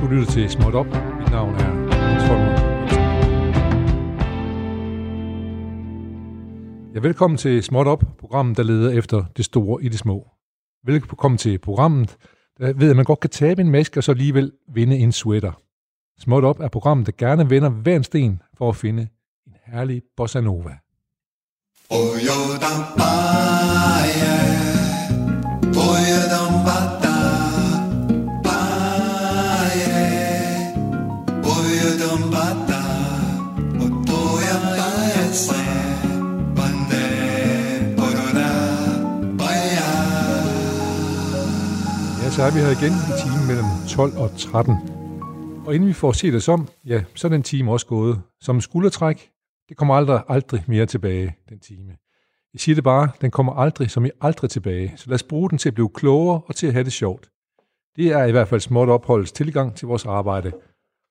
Du lytter til Småt Op. Mit navn er Hans Folmer. Ja, velkommen til Småt Op, programmet, der leder efter det store i det små. Velkommen til programmet, der ved, at man godt kan tabe en maske og så alligevel vinde en sweater. Småt Op er programmet, der gerne vender hver en sten for at finde en herlig bossa nova. Ja, så er vi her igen i timen mellem 12 og 13. Og inden vi får set os om, ja, så er den time også gået. Som skuldertræk, det kommer aldrig, aldrig mere tilbage, den time. Jeg siger det bare, den kommer aldrig som i aldrig tilbage, så lad os bruge den til at blive klogere og til at have det sjovt. Det er i hvert fald småt opholds tilgang til vores arbejde.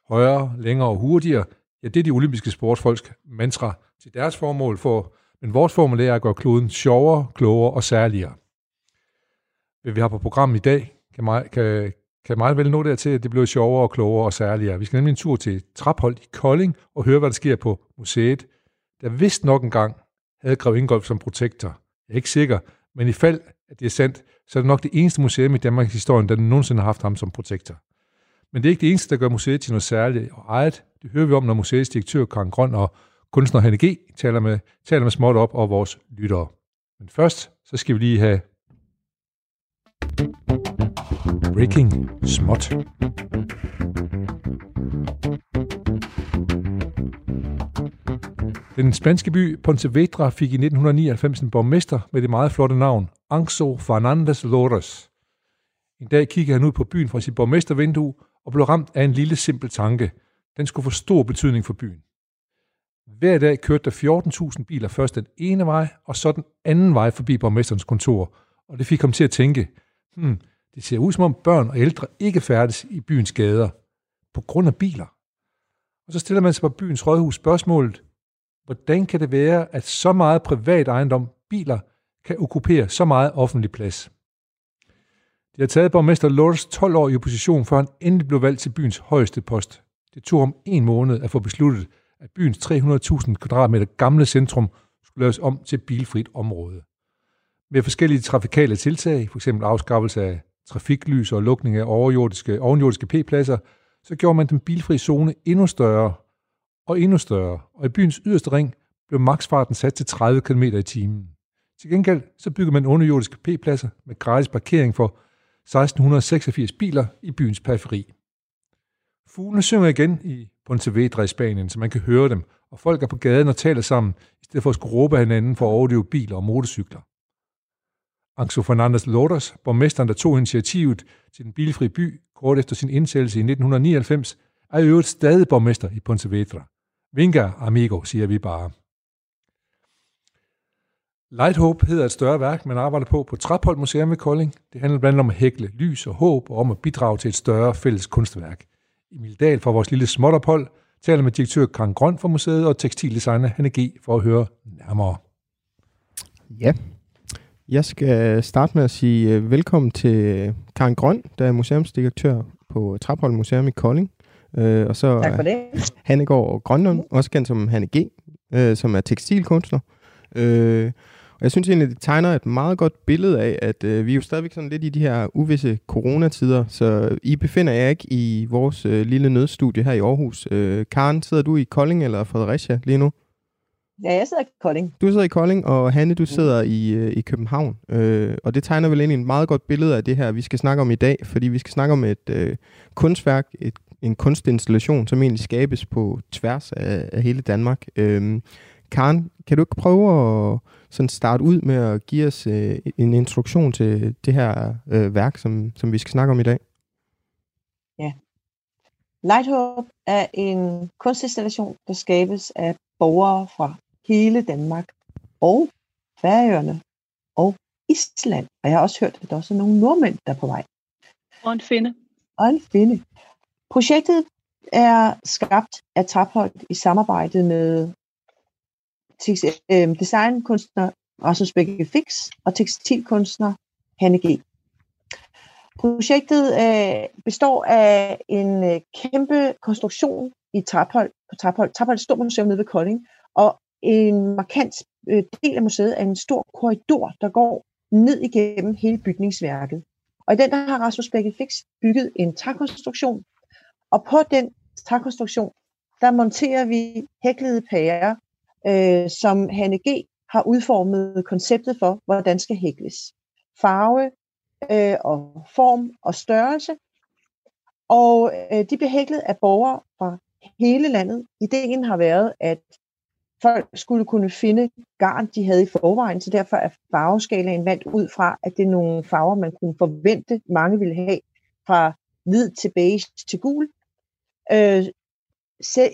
Højere, længere og hurtigere, ja, det er de olympiske sportsfolks mantra til deres formål for, men vores formål er at gøre kloden sjovere, klogere og særligere. Hvad vi har på programmet i dag, kan meget, kan, kan meget vel nå dertil, at det bliver sjovere og klogere og særligere. Vi skal nemlig en tur til Traphold i Kolding og høre, hvad der sker på museet, der vist nok engang havde Grev Ingolf som protektor. Jeg er ikke sikker, men i fald, at det er sandt, så er det nok det eneste museum i Danmarks historie, der nogensinde har haft ham som protektor. Men det er ikke det eneste, der gør museet til noget særligt og eget. Det hører vi om, når museets direktør Karen Grøn og kunstner Hanne G. taler med, taler med småt op og vores lyttere. Men først, så skal vi lige have Breaking Småt. Den spanske by Pontevedra fik i 1999 en borgmester med det meget flotte navn Anxo Fernandes Lores. En dag kiggede han ud på byen fra sit borgmestervindue og blev ramt af en lille simpel tanke. Den skulle få stor betydning for byen. Hver dag kørte der 14.000 biler først den ene vej, og så den anden vej forbi borgmesterens kontor. Og det fik ham til at tænke, hmm, det ser ud som om børn og ældre ikke færdes i byens gader på grund af biler. Og så stiller man sig på byens rådhus spørgsmålet, hvordan kan det være, at så meget privat ejendom, biler, kan okkupere så meget offentlig plads? Det har taget borgmester Lourdes 12 år i opposition, før han endelig blev valgt til byens højeste post. Det tog ham en måned at få besluttet, at byens 300.000 kvadratmeter gamle centrum skulle laves om til bilfrit område. Med forskellige trafikale tiltag, f.eks. afskaffelse af trafiklys og lukning af overjordiske, ovenjordiske p-pladser, så gjorde man den bilfri zone endnu større og endnu større, og i byens yderste ring blev maksfarten sat til 30 km i timen. Til gengæld så byggede man underjordiske p-pladser med gratis parkering for 1686 biler i byens periferi. Fuglene synger igen i Pontevedra i Spanien, så man kan høre dem, og folk er på gaden og taler sammen, i stedet for at skulle råbe hinanden for at overleve biler og motorcykler. Anxo Fernandes Lourdes, borgmesteren, der tog initiativet til den bilfri by kort efter sin indsættelse i 1999, er i øvrigt stadig borgmester i Pontevedra. Vinga, amigo, siger vi bare. Light Hope hedder et større værk, man arbejder på på Trapholt Museum ved Kolding. Det handler blandt andet om at hækle lys og håb og om at bidrage til et større fælles kunstværk. Emil Dahl fra vores lille småtophold taler med direktør Karen Grøn fra museet og tekstildesigner Hanne G. for at høre nærmere. Ja, jeg skal starte med at sige uh, velkommen til Karen Grøn, der er museumsdirektør på Traphold Museum i Kolding. Uh, og så tak for det. Hannegård Grønlund, også kendt som Hanne G., uh, som er tekstilkunstner. Uh, og jeg synes egentlig, det tegner et meget godt billede af, at uh, vi er jo stadigvæk sådan lidt i de her uvisse coronatider, så I befinder jer ikke i vores lille nødstudie her i Aarhus. Karen, sidder du i Kolding eller Fredericia lige nu? Ja, jeg sidder i Kolding. Du sidder i Kolding, og Hanne, du sidder i, øh, i København. Øh, og det tegner vel egentlig et meget godt billede af det her, vi skal snakke om i dag, fordi vi skal snakke om et øh, kunstværk, et, en kunstinstallation, som egentlig skabes på tværs af, af hele Danmark. Øh, Karen, kan du ikke prøve at sådan starte ud med at give os øh, en introduktion til det her øh, værk, som, som vi skal snakke om i dag? Ja. Lighthope er en kunstinstallation, der skabes af borgere fra hele Danmark og Færøerne og Island. Og jeg har også hørt, at der også er nogle nordmænd, der er på vej. Og en finde. Og en finde. Projektet er skabt af Traphold i samarbejde med øh, designkunstner Rasmus Bække Fix og tekstilkunstner Hanne G. Projektet øh, består af en øh, kæmpe konstruktion i Traphold, på Traphold, Traphold Stor Museum nede ved Kolding, en markant øh, del af museet er en stor korridor, der går ned igennem hele bygningsværket. Og i den der har Rasmus Bække Fix bygget en trækonstruktion, og på den trækonstruktion, der monterer vi hæklede pærer, øh, som Hanne G. har udformet konceptet for, hvordan skal hækles. Farve øh, og form og størrelse. Og øh, de bliver hæklet af borgere fra hele landet. Ideen har været, at folk skulle kunne finde garn, de havde i forvejen, så derfor er farveskalaen valgt ud fra, at det er nogle farver, man kunne forvente, mange ville have, fra hvid til beige til gul. Øh,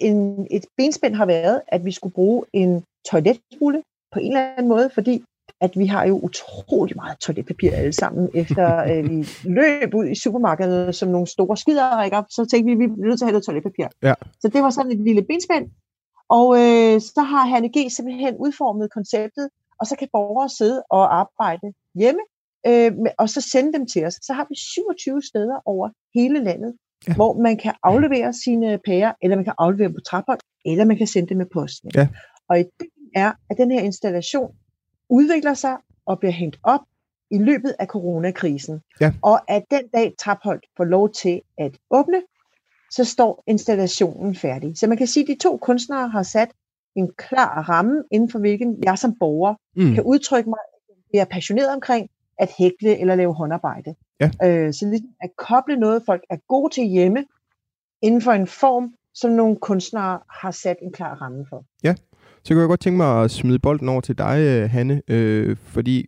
en, et benspænd har været, at vi skulle bruge en toiletrulle på en eller anden måde, fordi at vi har jo utrolig meget toiletpapir alle sammen, efter øh, vi løb ud i supermarkedet som nogle store skiderikker, så tænkte vi, at vi er nødt til at have noget toiletpapir. Ja. Så det var sådan et lille benspænd, og øh, så har Hanne G. simpelthen udformet konceptet, og så kan borgere sidde og arbejde hjemme, øh, og så sende dem til os. Så har vi 27 steder over hele landet, ja. hvor man kan aflevere sine pærer, eller man kan aflevere på trapper, eller man kan sende dem med posten. Ja. Og ideen er, at den her installation udvikler sig og bliver hængt op i løbet af coronakrisen. Ja. Og at den dag Trapholdt får lov til at åbne, så står installationen færdig. Så man kan sige, at de to kunstnere har sat en klar ramme, inden for hvilken jeg som borger mm. kan udtrykke mig, at jeg er passioneret omkring at hækle eller lave håndarbejde. Ja. Øh, så ligesom at koble noget, folk er gode til hjemme, inden for en form, som nogle kunstnere har sat en klar ramme for. Ja, så kunne jeg godt tænke mig at smide bolden over til dig, øh, Hanne, øh, fordi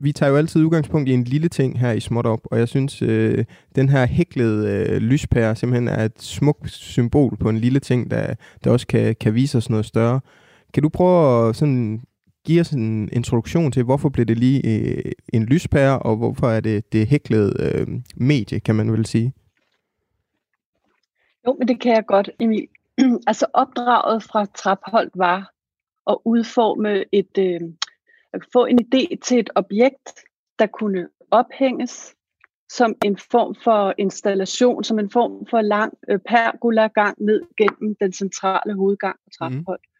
vi tager jo altid udgangspunkt i en lille ting her i Småt Op, og jeg synes, øh, den her hæklede øh, lyspære simpelthen er et smukt symbol på en lille ting, der, der også kan, kan vise os noget større. Kan du prøve at sådan give os en introduktion til, hvorfor blev det lige øh, en lyspære, og hvorfor er det det hæklede øh, medie, kan man vel sige? Jo, men det kan jeg godt, Emil. altså opdraget fra Trapholdt var at udforme et, øh, få en idé til et objekt, der kunne ophænges som en form for installation, som en form for lang øh, pergola-gang ned gennem den centrale hovedgang på Traphold. Mm.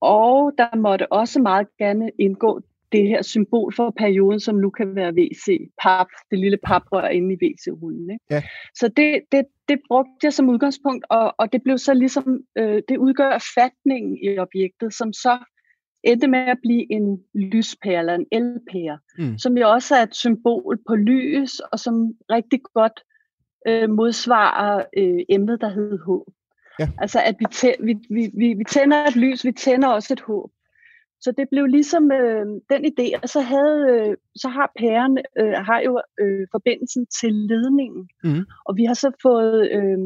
Og der måtte også meget gerne indgå det her symbol for perioden, som nu kan være WC, pap, det lille paprør inde i WC-rullen. Ikke? Ja. Så det, det, det brugte jeg som udgangspunkt, og, og det blev så ligesom, øh, det udgør fatningen i objektet, som så endte med at blive en lyspære eller en elpære, mm. som jo også er et symbol på lys, og som rigtig godt øh, modsvarer øh, emnet, der hedder håb. Ja. Altså at vi, tæ- vi, vi, vi, vi tænder et lys, vi tænder også et håb. Så det blev ligesom øh, den idé, og så, havde, øh, så har pæren øh, har jo øh, forbindelsen til ledningen. Mm. Og vi har så fået øh,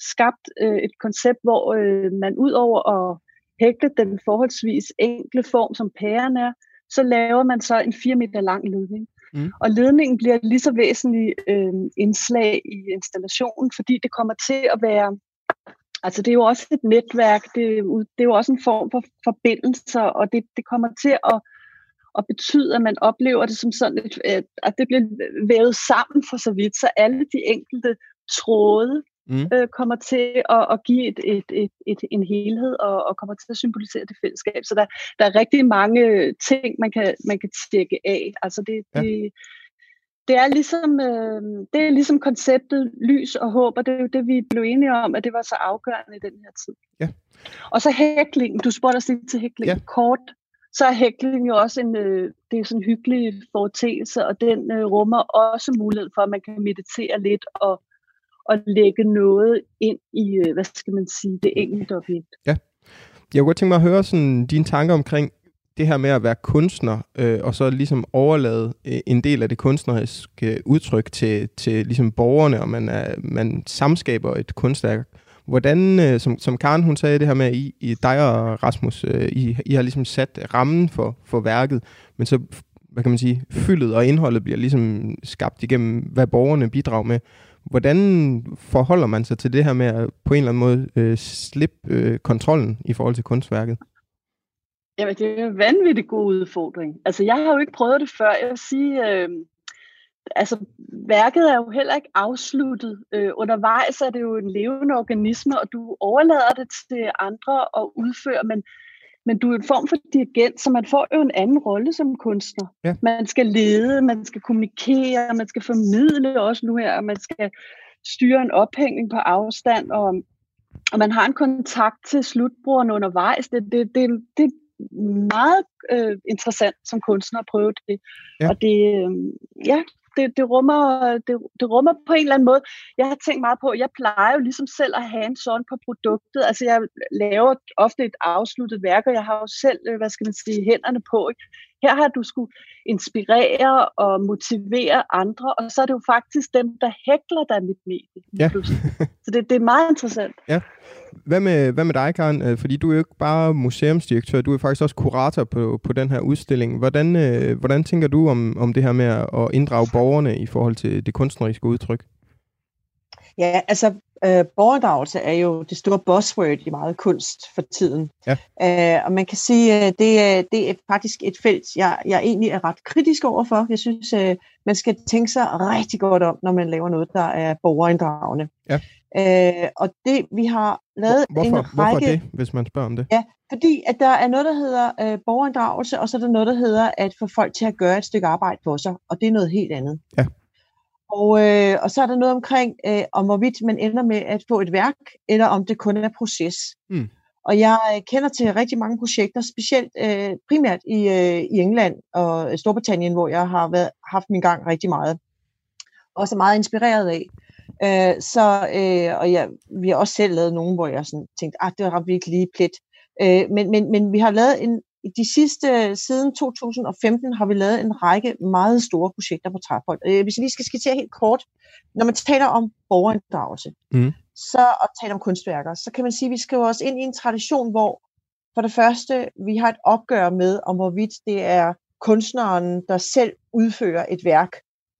skabt øh, et koncept, hvor øh, man ud over at hækle den forholdsvis enkle form, som pæren er, så laver man så en 4 meter lang ledning. Mm. Og ledningen bliver lige så væsentlig øh, indslag i installationen, fordi det kommer til at være Altså det er jo også et netværk, det er, det er jo også en form for forbindelser, og det, det kommer til at, at betyde, at man oplever det som sådan, et, at det bliver vævet sammen for så vidt, så alle de enkelte tråde mm. øh, kommer til at, at give et, et, et, et, en helhed og, og kommer til at symbolisere det fællesskab. Så der, der er rigtig mange ting, man kan, man kan tjekke af. Altså det, ja. det, det er ligesom, øh, det er ligesom konceptet lys og håb, og det er jo det, vi blev enige om, at det var så afgørende i den her tid. Ja. Og så hæklingen, du spurgte os lige til hæklingen, ja. kort, så er hæklingen jo også en, øh, det er sådan en hyggelig foretagelse, og den øh, rummer også mulighed for, at man kan meditere lidt og, og lægge noget ind i, øh, hvad skal man sige, det enkelte objekt. Ja. Jeg kunne godt tænke mig at høre sådan, dine tanker omkring det her med at være kunstner, øh, og så ligesom overlade øh, en del af det kunstneriske udtryk til, til ligesom borgerne, og man, er, man samskaber et kunstværk. Hvordan, øh, som, som Karen hun sagde det her med, at I, I dig og Rasmus, øh, I, I har ligesom sat rammen for, for værket, men så, hvad kan man sige, fyldet og indholdet bliver ligesom skabt igennem, hvad borgerne bidrager med. Hvordan forholder man sig til det her med at på en eller anden måde øh, slippe øh, kontrollen i forhold til kunstværket? Jamen, det er en vanvittig god udfordring. Altså, jeg har jo ikke prøvet det før. Jeg vil sige, øh, altså, værket er jo heller ikke afsluttet. Øh, undervejs er det jo en levende organisme, og du overlader det til andre at udføre, men, men du er en form for dirigent, så man får jo en anden rolle som kunstner. Ja. Man skal lede, man skal kommunikere, man skal formidle også nu her, og man skal styre en ophængning på afstand, og, og man har en kontakt til slutbrugeren undervejs. Det, det, det, det meget øh, interessant som kunstner at prøve det. Ja. Og det, øh, ja, det, det, rummer, det, det rummer på en eller anden måde. Jeg har tænkt meget på, jeg plejer jo ligesom selv at have en sådan på produktet. Altså jeg laver ofte et afsluttet værk, og jeg har jo selv, øh, hvad skal man sige, hænderne på. Ikke? Her har du skulle inspirere og motivere andre, og så er det jo faktisk dem, der hækler der mit medie. Ja. så det, det er meget interessant. Ja. Hvad med, hvad med dig, Karen? Øh, fordi du er jo ikke bare museumsdirektør, du er faktisk også kurator på, på den her udstilling. Hvordan, øh, hvordan tænker du om, om det her med at inddrage borgerne i forhold til det kunstneriske udtryk? Ja, altså øh, borgerdragelse er jo det store buzzword i meget kunst for tiden. Ja. Øh, og man kan sige, at det, er, det er faktisk et felt, jeg, jeg egentlig er ret kritisk overfor. Jeg synes, øh, man skal tænke sig rigtig godt om, når man laver noget, der er borgerinddragende. Ja. Øh, og det, vi har lavet hvorfor, en række... Hvorfor det, hvis man spørger om det? Ja, fordi at der er noget, der hedder øh, borgerinddragelse, og så er der noget, der hedder at få folk til at gøre et stykke arbejde for sig, og det er noget helt andet. Ja. Og, øh, og så er der noget omkring, øh, om hvorvidt man ender med at få et værk, eller om det kun er proces. Mm. Og jeg øh, kender til rigtig mange projekter, specielt øh, primært i, øh, i England og Storbritannien, hvor jeg har været, haft min gang rigtig meget. Og så meget inspireret af. Øh, så, øh, og jeg, vi har også selv lavet nogle, hvor jeg sådan tænkte, at ah, det var virkelig lige plet. Øh, men, men, men vi har lavet en, i de sidste, siden 2015, har vi lavet en række meget store projekter på Traphold. Øh, hvis vi lige skal skitsere helt kort, når man taler om borgerinddragelse, mm. så, og taler om kunstværker, så kan man sige, at vi skriver os ind i en tradition, hvor for det første, vi har et opgør med, om hvorvidt det er kunstneren, der selv udfører et værk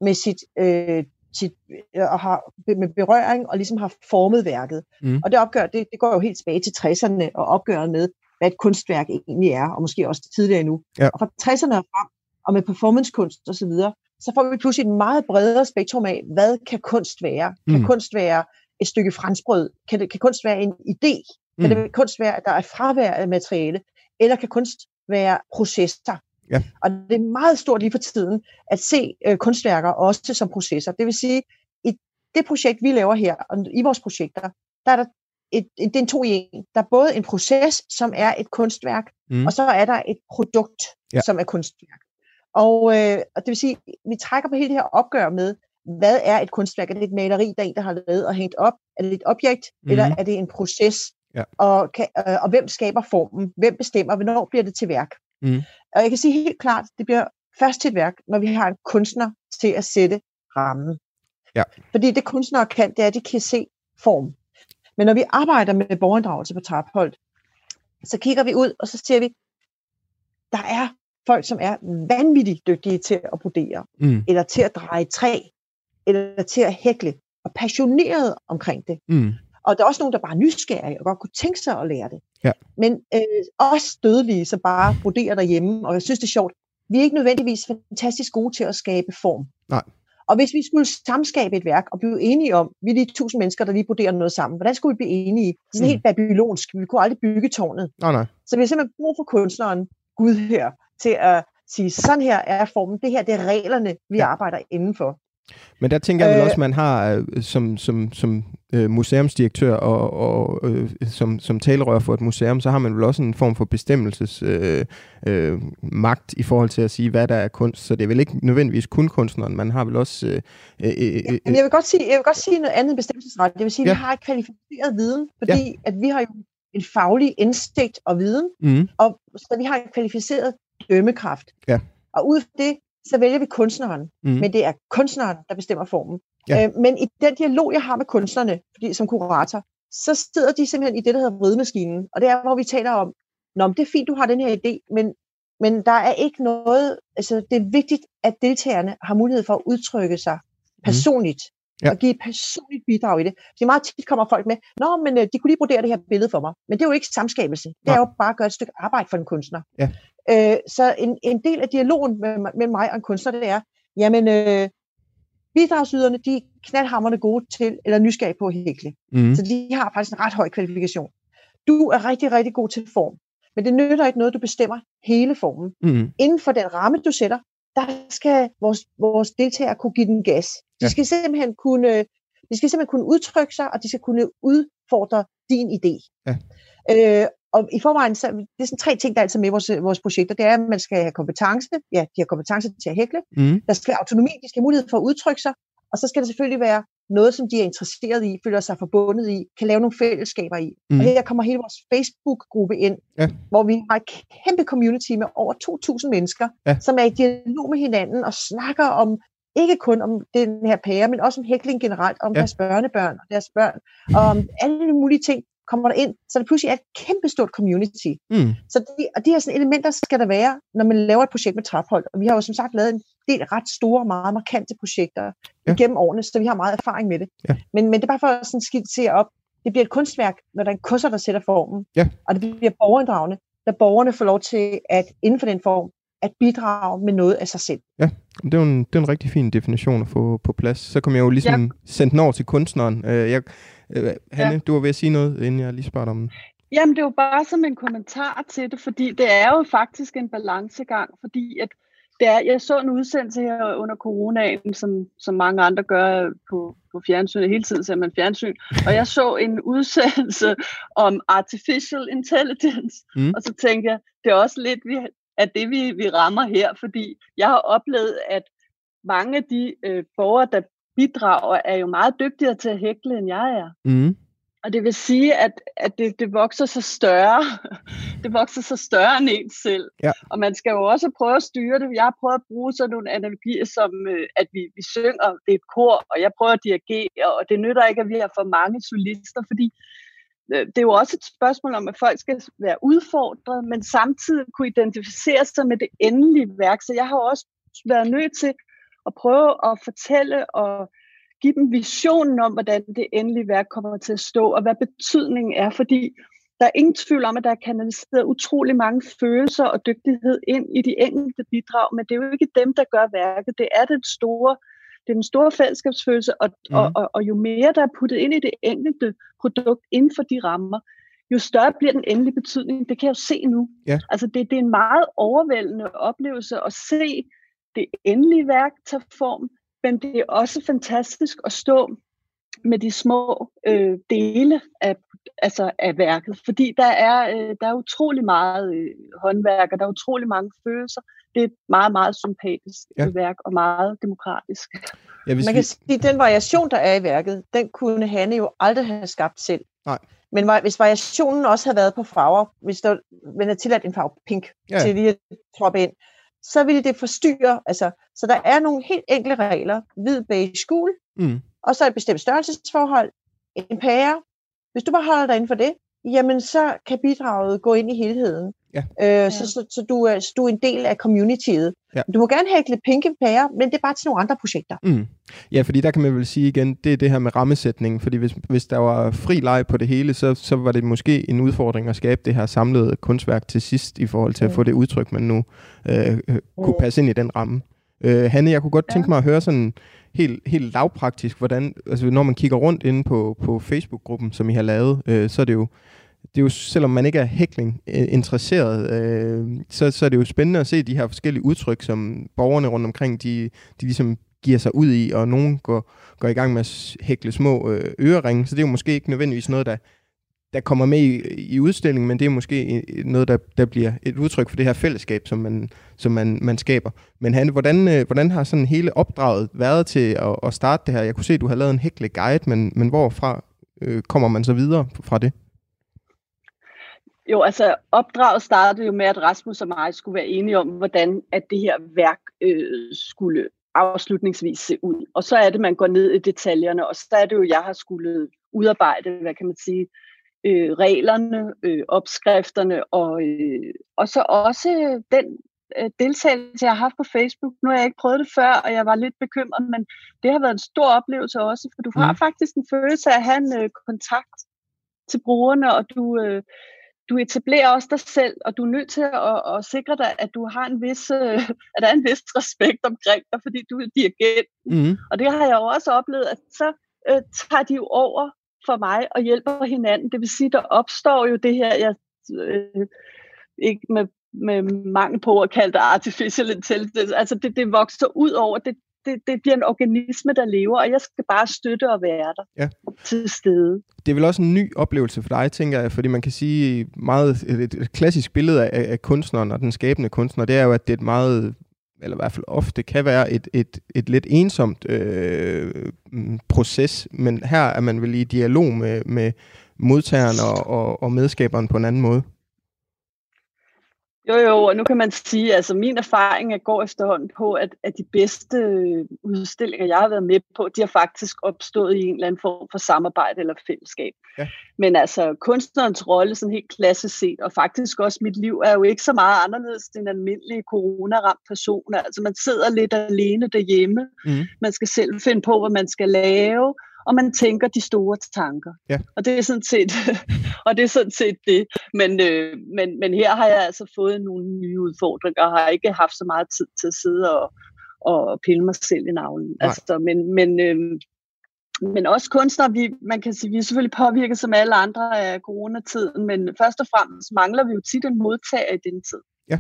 med sit, øh, sit øh, og har med berøring og ligesom har formet værket. Mm. Og det opgør, det, det går jo helt tilbage til 60'erne og opgøret med, hvad et kunstværk egentlig er, og måske også tidligere endnu. Ja. Og fra 60'erne og frem, og med performancekunst osv., så, så får vi pludselig et meget bredere spektrum af, hvad kan kunst være? Kan mm. kunst være et stykke franskbrød? Kan, det, kan kunst være en idé? Kan mm. det kunst være, at der er fravær af materiale? Eller kan kunst være processer? Ja. Og det er meget stort lige for tiden at se øh, kunstværker også som processer. Det vil sige, i det projekt, vi laver her, og i vores projekter, der er der et, et, det er en to i en. Der er både en proces, som er et kunstværk, mm. og så er der et produkt, ja. som er kunstværk. Og, øh, og det vil sige, vi trækker på hele det her opgør med, hvad er et kunstværk? Er det et maleri, der er en, der har lavet og hængt op? Er det et objekt, mm. eller er det en proces? Ja. Og, kan, øh, og hvem skaber formen? Hvem bestemmer, hvornår bliver det til værk? Mm. Og jeg kan sige helt klart, det bliver først til et værk, når vi har en kunstner til at sætte rammen. Ja. Fordi det kunstnere kan, det er, at de kan se form. Men når vi arbejder med borgerinddragelse på Traphold, så kigger vi ud, og så ser vi, der er folk, som er vanvittigt dygtige til at brodere, mm. eller til at dreje træ, eller til at hækle, og passioneret omkring det. Mm. Og der er også nogen, der bare er nysgerrige og godt kunne tænke sig at lære det. Ja. Men øh, også dødelige, som bare broderer derhjemme, og jeg synes, det er sjovt. Vi er ikke nødvendigvis fantastisk gode til at skabe form. Nej. Og hvis vi skulle samskabe et værk og blive enige om, vi er lige tusind mennesker, der lige vurderer noget sammen, hvordan skulle vi blive enige? Det er sådan mm. helt babylonsk. Vi kunne aldrig bygge tårnet. Nej, nej. Så vi har simpelthen brug for kunstneren, Gud her, til at sige, sådan her er formen, det her det er reglerne, vi ja. arbejder indenfor. Men der tænker jeg vel øh, også, man har øh, som, som, som øh, museumsdirektør og, og øh, som, som talerør for et museum, så har man vel også en form for bestemmelses øh, øh, magt i forhold til at sige, hvad der er kunst. Så det er vel ikke nødvendigvis kun kunstneren, man har vel også... Øh, øh, øh, ja, øh, jeg, vil godt sige, jeg vil godt sige noget andet bestemmelsesret. Det vil sige, at ja. vi har et kvalificeret viden, fordi ja. at vi har jo en faglig indsigt og viden, mm. og så vi har en kvalificeret dømmekraft. Ja. Og ud fra det, så vælger vi kunstneren. Mm. Men det er kunstneren, der bestemmer formen. Ja. Øh, men i den dialog, jeg har med kunstnerne, fordi som kurator, så sidder de simpelthen i det, der hedder vridemaskinen. Og det er, hvor vi taler om, Nå, det er fint, du har den her idé, men, men der er ikke noget, altså det er vigtigt, at deltagerne har mulighed for at udtrykke sig mhm. personligt, mm. Ja. og give et personligt bidrag i det. Så meget tit kommer folk med, Nå, men øh, de kunne lige brodere det her billede for mig. Men det er jo ikke samskabelse. Det er jo bare at gøre et stykke arbejde for en kunstner. Ja. Øh, så en, en del af dialogen med, med mig og en kunstner, det er, jamen, øh, bidragsyderne, de er knaldhammerne gode til, eller nysgerrige på at hækle. Mm. Så de har faktisk en ret høj kvalifikation. Du er rigtig, rigtig god til form. Men det nytter ikke noget, du bestemmer hele formen. Mm. Inden for den ramme, du sætter, der skal vores, vores deltagere kunne give den gas. De skal simpelthen kunne, de skal simpelthen kunne udtrykke sig, og de skal kunne udfordre din idé. Ja. Øh, og i forvejen, så, det er sådan tre ting, der er altid med i vores, vores projekter. Det er, at man skal have kompetence. Ja, de har kompetence til at hækle. Mm. Der skal være autonomi, de skal have mulighed for at udtrykke sig. Og så skal det selvfølgelig være noget, som de er interesseret i, føler sig forbundet i, kan lave nogle fællesskaber i. Mm. Og her kommer hele vores Facebook-gruppe ind, ja. hvor vi har et kæmpe community med over 2.000 mennesker, ja. som er i dialog med hinanden og snakker om ikke kun om den her pære, men også om hækling generelt, om ja. deres børnebørn og deres børn, og om alle mulige ting, kommer der ind, så det pludselig er et kæmpestort community. Mm. Så de, og de her sådan elementer skal der være, når man laver et projekt med træfhold. Og vi har jo som sagt lavet en del ret store, meget markante projekter ja. gennem årene, så vi har meget erfaring med det. Ja. Men, men det er bare for at sådan skitsere op, det bliver et kunstværk, når der er en kurser, der sætter formen. Ja. Og det bliver borgerinddragende, da borgerne får lov til at inden for den form, at bidrage med noget af sig selv. Ja, det er, en, det er en rigtig fin definition at få på plads. Så kan jeg jo ligesom ja. sende den over til kunstneren. Øh, jeg, Øh, Hanne, ja. du var ved at sige noget, inden jeg lige spørger om Jamen, det var bare som en kommentar til det, fordi det er jo faktisk en balancegang, fordi at det er, jeg så en udsendelse her under coronaen, som, som mange andre gør på, på fjernsyn. Hele tiden ser man fjernsyn. Og jeg så en udsendelse om artificial intelligence. Mm. Og så tænkte jeg, det er også lidt vi, at det, vi, vi rammer her. Fordi jeg har oplevet, at mange af de øh, borgere, der bidrager, er jo meget dygtigere til at hækle, end jeg er. Mm. Og det vil sige, at, at det, det vokser så større. det vokser så større end ens selv. Ja. Og man skal jo også prøve at styre det. Jeg har prøvet at bruge sådan nogle analogier, som øh, at vi, vi synger, det er et kor, og jeg prøver at dirigere, og det nytter ikke, at vi har for mange solister, fordi øh, det er jo også et spørgsmål om, at folk skal være udfordret, men samtidig kunne identificere sig med det endelige værk. Så jeg har også været nødt til og prøve at fortælle og give dem visionen om, hvordan det endelige værk kommer til at stå, og hvad betydningen er, fordi der er ingen tvivl om, at der er kanaliseret utrolig mange følelser og dygtighed ind i de enkelte bidrag, men det er jo ikke dem, der gør værket. Det er den store, det er den store fællesskabsfølelse, og, mm. og, og, og jo mere der er puttet ind i det enkelte produkt inden for de rammer, jo større bliver den endelige betydning. Det kan jeg jo se nu. Ja. Altså det, det er en meget overvældende oplevelse at se det endelige værk tager form, men det er også fantastisk at stå med de små øh, dele af, altså af værket, fordi der er, øh, der er utrolig meget øh, håndværk, og der er utrolig mange følelser. Det er et meget, meget sympatisk ja. værk, og meget demokratisk. Ja, Man kan vi... sige, at den variation, der er i værket, den kunne Hanne jo aldrig have skabt selv. Nej. Men hvis variationen også havde været på farver, hvis der man er tilladt en farve pink ja. til lige at troppe ind, så ville det forstyrre. Altså, så der er nogle helt enkle regler. Hvid, beige, gul. Mm. Og så et bestemt størrelsesforhold. En pære. Hvis du bare holder dig inden for det, jamen så kan bidraget gå ind i helheden. Ja. Øh, så, så, så, du, er, så du er en del af communityet. Ja. Du må gerne hækle pinke pærer, men det er bare til nogle andre projekter. Mm. Ja, fordi der kan man vel sige igen, det er det her med rammesætningen, fordi hvis, hvis der var fri leg på det hele, så, så var det måske en udfordring at skabe det her samlede kunstværk til sidst, i forhold til mm. at få det udtryk, man nu øh, øh, kunne passe ind i den ramme. Øh, Hanne, jeg kunne godt tænke mig at høre sådan helt, helt lavpraktisk, hvordan, altså når man kigger rundt inde på, på Facebook-gruppen, som I har lavet, øh, så er det jo det er jo, selvom man ikke er hækling øh, interesseret, øh, så, så er det jo spændende at se de her forskellige udtryk, som borgerne rundt omkring, de, de ligesom giver sig ud i, og nogen går, går i gang med at hækle små øh, øreringe, så det er jo måske ikke nødvendigvis noget, der, der kommer med i, i udstillingen, men det er måske øh, noget, der, der bliver et udtryk for det her fællesskab, som man, som man, man skaber. Men Hanne, hvordan, øh, hvordan har sådan hele opdraget været til at, at starte det her? Jeg kunne se, at du har lavet en hækle guide, men, men hvorfra øh, kommer man så videre fra det? Jo, altså opdraget startede jo med, at Rasmus og mig skulle være enige om, hvordan at det her værk øh, skulle afslutningsvis se ud. Og så er det, man går ned i detaljerne, og så er det jo, jeg har skulle udarbejde, hvad kan man sige, øh, reglerne, øh, opskrifterne, og, øh, og så også den øh, deltagelse, jeg har haft på Facebook. Nu har jeg ikke prøvet det før, og jeg var lidt bekymret, men det har været en stor oplevelse også, for du har mm. faktisk en følelse af at have en øh, kontakt til brugerne, og du, øh, du etablerer også dig selv, og du er nødt til at, at sikre dig, at du har en vis, øh, at der er en vis respekt omkring dig, fordi du er dirigent. Mm. Og det har jeg jo også oplevet, at så øh, tager de jo over for mig og hjælper hinanden. Det vil sige, der opstår jo det her, jeg øh, ikke med, med mangel på at kalde det artificial intelligence, altså det, det vokser ud over, det, det, det bliver en organisme, der lever, og jeg skal bare støtte og være der ja. til stede. Det er vel også en ny oplevelse for dig, tænker jeg, fordi man kan sige meget, et, et klassisk billede af, af kunstneren og den skabende kunstner, det er jo, at det er et meget eller i hvert fald ofte kan være et, et, et lidt ensomt øh, proces, men her er man vel i dialog med, med modtageren og, og, og medskaberen på en anden måde. Jo, jo, og nu kan man sige, altså min erfaring er går efterhånden på, at, at de bedste udstillinger, jeg har været med på, de har faktisk opstået i en eller anden form for samarbejde eller fællesskab. Ja. Men altså kunstnerens rolle, sådan helt klassisk set, og faktisk også mit liv, er jo ikke så meget anderledes end en almindelig corona-ramt person. Altså man sidder lidt alene derhjemme, mm. man skal selv finde på, hvad man skal lave, og man tænker de store tanker. Ja. Og det er sådan set, og det er sådan set det. Men, øh, men, men her har jeg altså fået nogle nye udfordringer, og har ikke haft så meget tid til at sidde og, og pille mig selv i navlen. Altså, men, men, øh, men også kunstnere, vi, man kan sige, vi er selvfølgelig påvirket som alle andre af coronatiden, men først og fremmest mangler vi jo tit en modtager i den tid. Ja.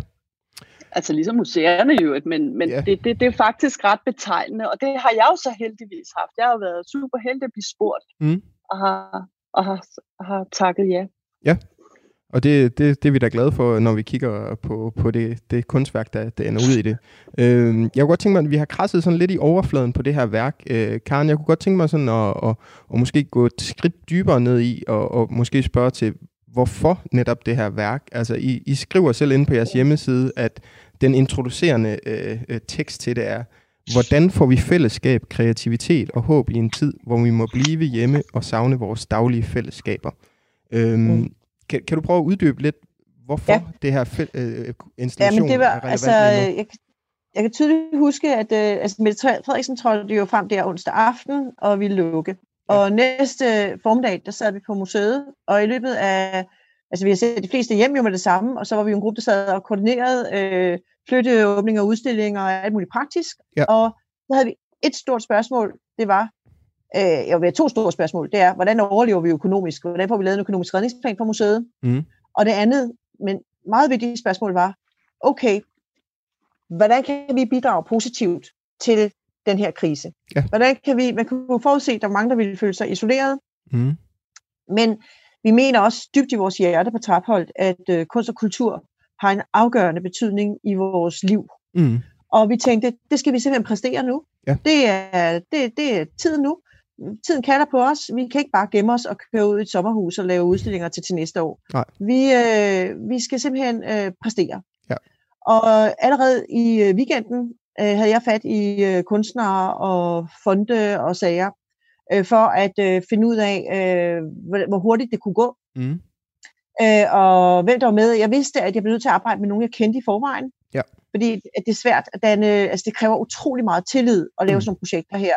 Altså ligesom museerne jo, men, men yeah. det, det, det er faktisk ret betegnende, og det har jeg jo så heldigvis haft. Jeg har været super heldig at blive spurgt, mm. og, har, og har, har takket ja. Ja, og det, det, det er vi da glade for, når vi kigger på, på det, det kunstværk, der, der ender ud i det. Øh, jeg kunne godt tænke mig, at vi har krasset sådan lidt i overfladen på det her værk. Øh, Karen, jeg kunne godt tænke mig sådan at, at, at måske gå et skridt dybere ned i, og, og måske spørge til, hvorfor netop det her værk? Altså, I, I skriver selv inde på jeres hjemmeside, at den introducerende øh, øh, tekst til det er, hvordan får vi fællesskab, kreativitet og håb i en tid, hvor vi må blive hjemme og savne vores daglige fællesskaber? Øhm, mm. kan, kan du prøve at uddybe lidt, hvorfor ja. det her fæ- øh, installation ja, men det var, er relevant altså, jeg, jeg kan tydeligt huske, at øh, altså, Mette Frederiksen trådte jo frem der onsdag aften og ville lukke. Og næste formiddag, der sad vi på museet, og i løbet af, altså vi har set de fleste hjem jo med det samme, og så var vi jo en gruppe, der sad og koordinerede øh, flytteåbninger, udstillinger og alt muligt praktisk. Ja. Og så havde vi et stort spørgsmål, det var, øh, jeg vil have to store spørgsmål, det er, hvordan overlever vi økonomisk? Hvordan får vi lavet en økonomisk redningsplan for museet? Mm. Og det andet, men meget vigtige spørgsmål var, okay, hvordan kan vi bidrage positivt til den her krise. Ja. Hvordan kan vi, man kunne forudse, at der er mange, der ville føle sig isoleret, mm. men vi mener også dybt i vores hjerte på Trapholdt, at øh, kunst og kultur har en afgørende betydning i vores liv. Mm. Og vi tænkte, det skal vi simpelthen præstere nu. Ja. Det, er, det, det er tiden nu. Tiden kalder på os. Vi kan ikke bare gemme os og køre ud i et sommerhus og lave udstillinger til til næste år. Nej. Vi, øh, vi skal simpelthen øh, præstere. Ja. Og allerede i øh, weekenden øh, havde jeg fat i øh, kunstnere og fonde og sager, øh, for at øh, finde ud af, øh, hvor, hvor hurtigt det kunne gå. Mm. Øh, og hvem der var med. Jeg vidste, at jeg blev nødt til at arbejde med nogen, jeg kendte i forvejen. Ja. Fordi at det er svært at danne, altså det kræver utrolig meget tillid at lave mm. sådan nogle projekter her.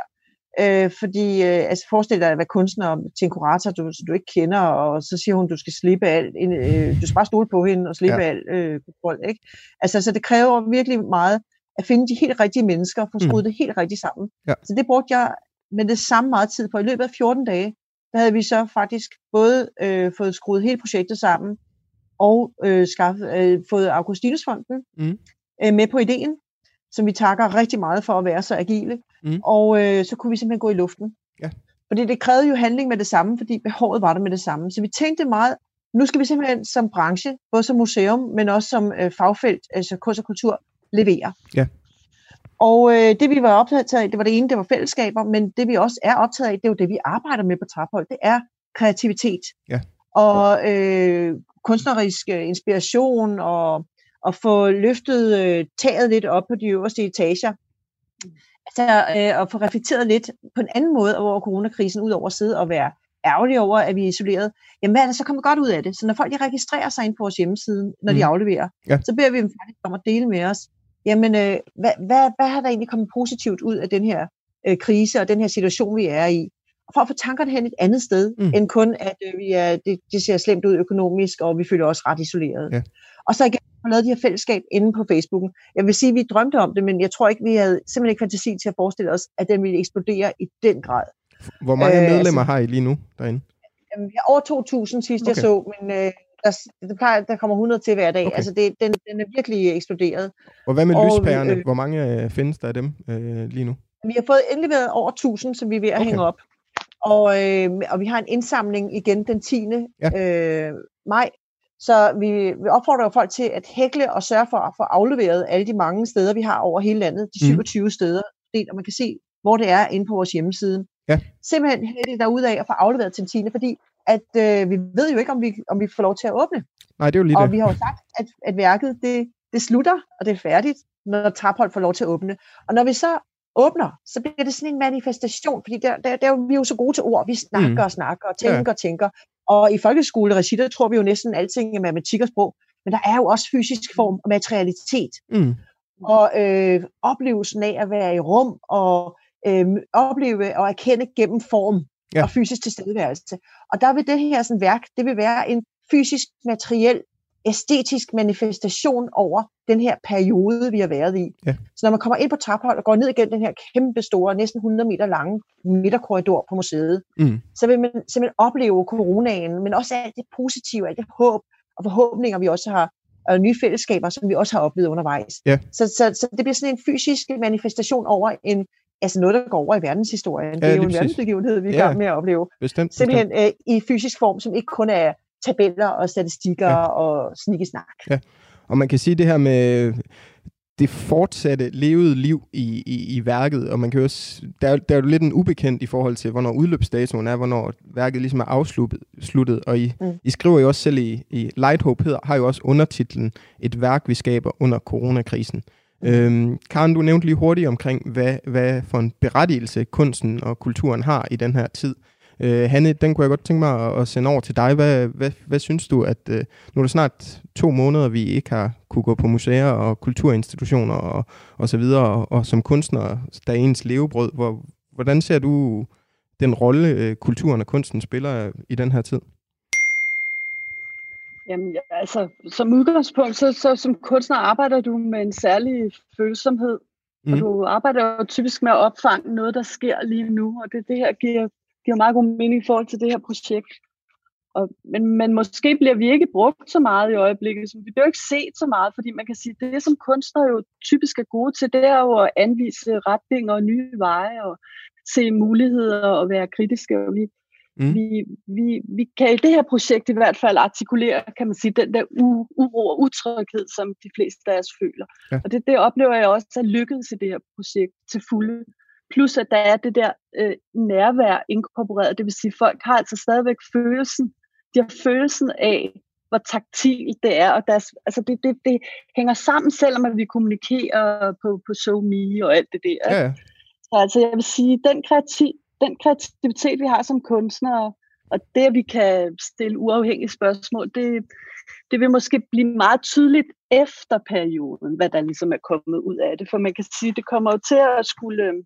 Øh, fordi, øh, altså forestil dig at være kunstner til en kurator, du, du ikke kender, og så siger hun, du skal slippe alt, øh, du skal bare stole på hende og slippe ja. alt øh, kontrol, ikke? Altså, så det kræver virkelig meget at finde de helt rigtige mennesker, og få skruet mm. det helt rigtigt sammen. Ja. Så det brugte jeg med det samme meget tid på. I løbet af 14 dage, der havde vi så faktisk både øh, fået skruet hele projektet sammen, og øh, skaffet, øh, fået Augustinusfonden mm. øh, med på ideen, som vi takker rigtig meget for at være så agile. Mm. Og øh, så kunne vi simpelthen gå i luften. Ja. Fordi det krævede jo handling med det samme, fordi behovet var der med det samme. Så vi tænkte meget, nu skal vi simpelthen som branche, både som museum, men også som øh, fagfelt, altså kunst og kultur, levere. Ja. Og øh, det vi var optaget af, det var det ene, det var fællesskaber, men det vi også er optaget af, det er jo det, vi arbejder med på Traphold, det er kreativitet. Ja. Og øh, kunstnerisk øh, inspiration, og at få løftet øh, taget lidt op på de øverste etager. Altså øh, at få reflekteret lidt på en anden måde over coronakrisen, ud over at sidde og være ærgerlig over, at vi er isoleret. Jamen hvad er det, så kommer godt ud af det. Så når folk de registrerer sig ind på vores hjemmeside, når mm. de afleverer, ja. så beder vi dem faktisk om at dele med os, jamen, øh, hvad, hvad, hvad har der egentlig kommet positivt ud af den her øh, krise og den her situation, vi er i? for at få tankerne hen et andet sted, mm. end kun, at øh, vi er, det, det ser slemt ud økonomisk, og vi føler os ret isoleret. Ja. Og så igen har lavet de her fællesskab inde på Facebooken. Jeg vil sige, at vi drømte om det, men jeg tror ikke, vi havde simpelthen ikke fantasi til at forestille os, at den ville eksplodere i den grad. Hvor mange øh, medlemmer altså, har I lige nu derinde? Jamen, jeg er over 2.000 sidst okay. jeg så, men øh, der, der, plejer, der kommer 100 til hver dag. Okay. Altså det, den, den er virkelig eksploderet. Og hvad med og, lyspærerne? Øh, Hvor mange øh, findes der af dem øh, lige nu? Vi har fået indleveret over 1000, som vi er ved at okay. hænge op. Og, øh, og vi har en indsamling igen den 10. Ja. Øh, maj. Så vi, vi opfordrer jo folk til at hækle og sørge for at få afleveret alle de mange steder, vi har over hele landet. De 27 mm. steder. Og man kan se, hvor det er inde på vores hjemmeside. Ja. Simpelthen hækle derud af at få afleveret til den 10. Fordi at øh, vi ved jo ikke, om vi, om vi får lov til at åbne. Nej, det er jo lige og det. vi har jo sagt, at, at værket det, det slutter, og det er færdigt, når Traphold får lov til at åbne. Og når vi så åbner, så bliver det sådan en manifestation, fordi der, der, der, vi er jo så gode til ord. Vi snakker mm. og snakker og tænker ja. og tænker. Og i folkeskoleregi, der tror vi jo næsten alting er matematik og sprog, men der er jo også fysisk form og materialitet. Mm. Og øh, oplevelsen af at være i rum og øh, opleve og erkende gennem form ja. og fysisk tilstedeværelse. Og der vil det her sådan værk, det vil være en fysisk, materiel, æstetisk manifestation over den her periode, vi har været i. Ja. Så når man kommer ind på traphold og går ned igennem den her kæmpe store, næsten 100 meter lange midterkorridor på museet, mm. så vil man simpelthen opleve coronaen, men også alt det positive, alt det håb og forhåbninger, vi også har, og nye fællesskaber, som vi også har oplevet undervejs. Ja. Så, så, så det bliver sådan en fysisk manifestation over en, altså noget, der går over i verdenshistorien. Ja, det er jo en verdensbegivenhed, vi er i gang med at opleve. Bestemt, Simpelthen bestemt. Øh, i fysisk form, som ikke kun er tabeller og statistikker ja. og snikkesnak. Ja. Og man kan sige det her med det fortsatte levede liv i, i, i værket, og man kan også, der, er, der er jo lidt en ubekendt i forhold til, hvornår udløbsdatoen er, hvornår værket ligesom er afsluttet, og I, mm. I skriver jo også selv i, i Light Hope, hedder, har jo også undertitlen Et værk, vi skaber under coronakrisen. Mm-hmm. Øhm, Karen, du nævnte lige hurtigt omkring, hvad, hvad for en berettigelse kunsten og kulturen har i den her tid. Øh, Hanne, den kunne jeg godt tænke mig at, at sende over til dig. Hvad, hvad, hvad synes du, at øh, nu er det snart to måneder, vi ikke har kunne gå på museer og kulturinstitutioner og, og så videre, og, og som kunstner, der er ens levebrød. Hvor, hvordan ser du den rolle, øh, kulturen og kunsten spiller i den her tid? Jamen, ja, altså, som udgangspunkt, så, så som kunstner arbejder du med en særlig følsomhed. Mm. Og mhm. du arbejder jo typisk med at opfange noget, der sker lige nu, og det, det her giver, giver meget god mening i forhold til det her projekt. Og, men, men måske bliver vi ikke brugt så meget i øjeblikket, så vi bliver ikke set så meget, fordi man kan sige, at det som kunstner jo typisk er gode til, det er jo at anvise retninger og nye veje, og se muligheder og være kritiske. Og vi, Mm. Vi, vi, vi kan i det her projekt i hvert fald artikulere, kan man sige, den der uro og utryghed, som de fleste af os føler. Ja. Og det, det oplever jeg også er lykkedes i det her projekt til fulde. Plus at der er det der øh, nærvær inkorporeret, det vil sige, at folk har altså stadigvæk følelsen, de har følelsen af, hvor taktilt det er, og deres, altså det, det, det hænger sammen, selvom at vi kommunikerer på, på SoMe og alt det der. Ja, ja. Så altså jeg vil sige, den kreativ, den kreativitet, vi har som kunstnere, og det, at vi kan stille uafhængige spørgsmål, det, det vil måske blive meget tydeligt efter perioden, hvad der ligesom er kommet ud af det. For man kan sige, det kommer jo til at skulle øhm,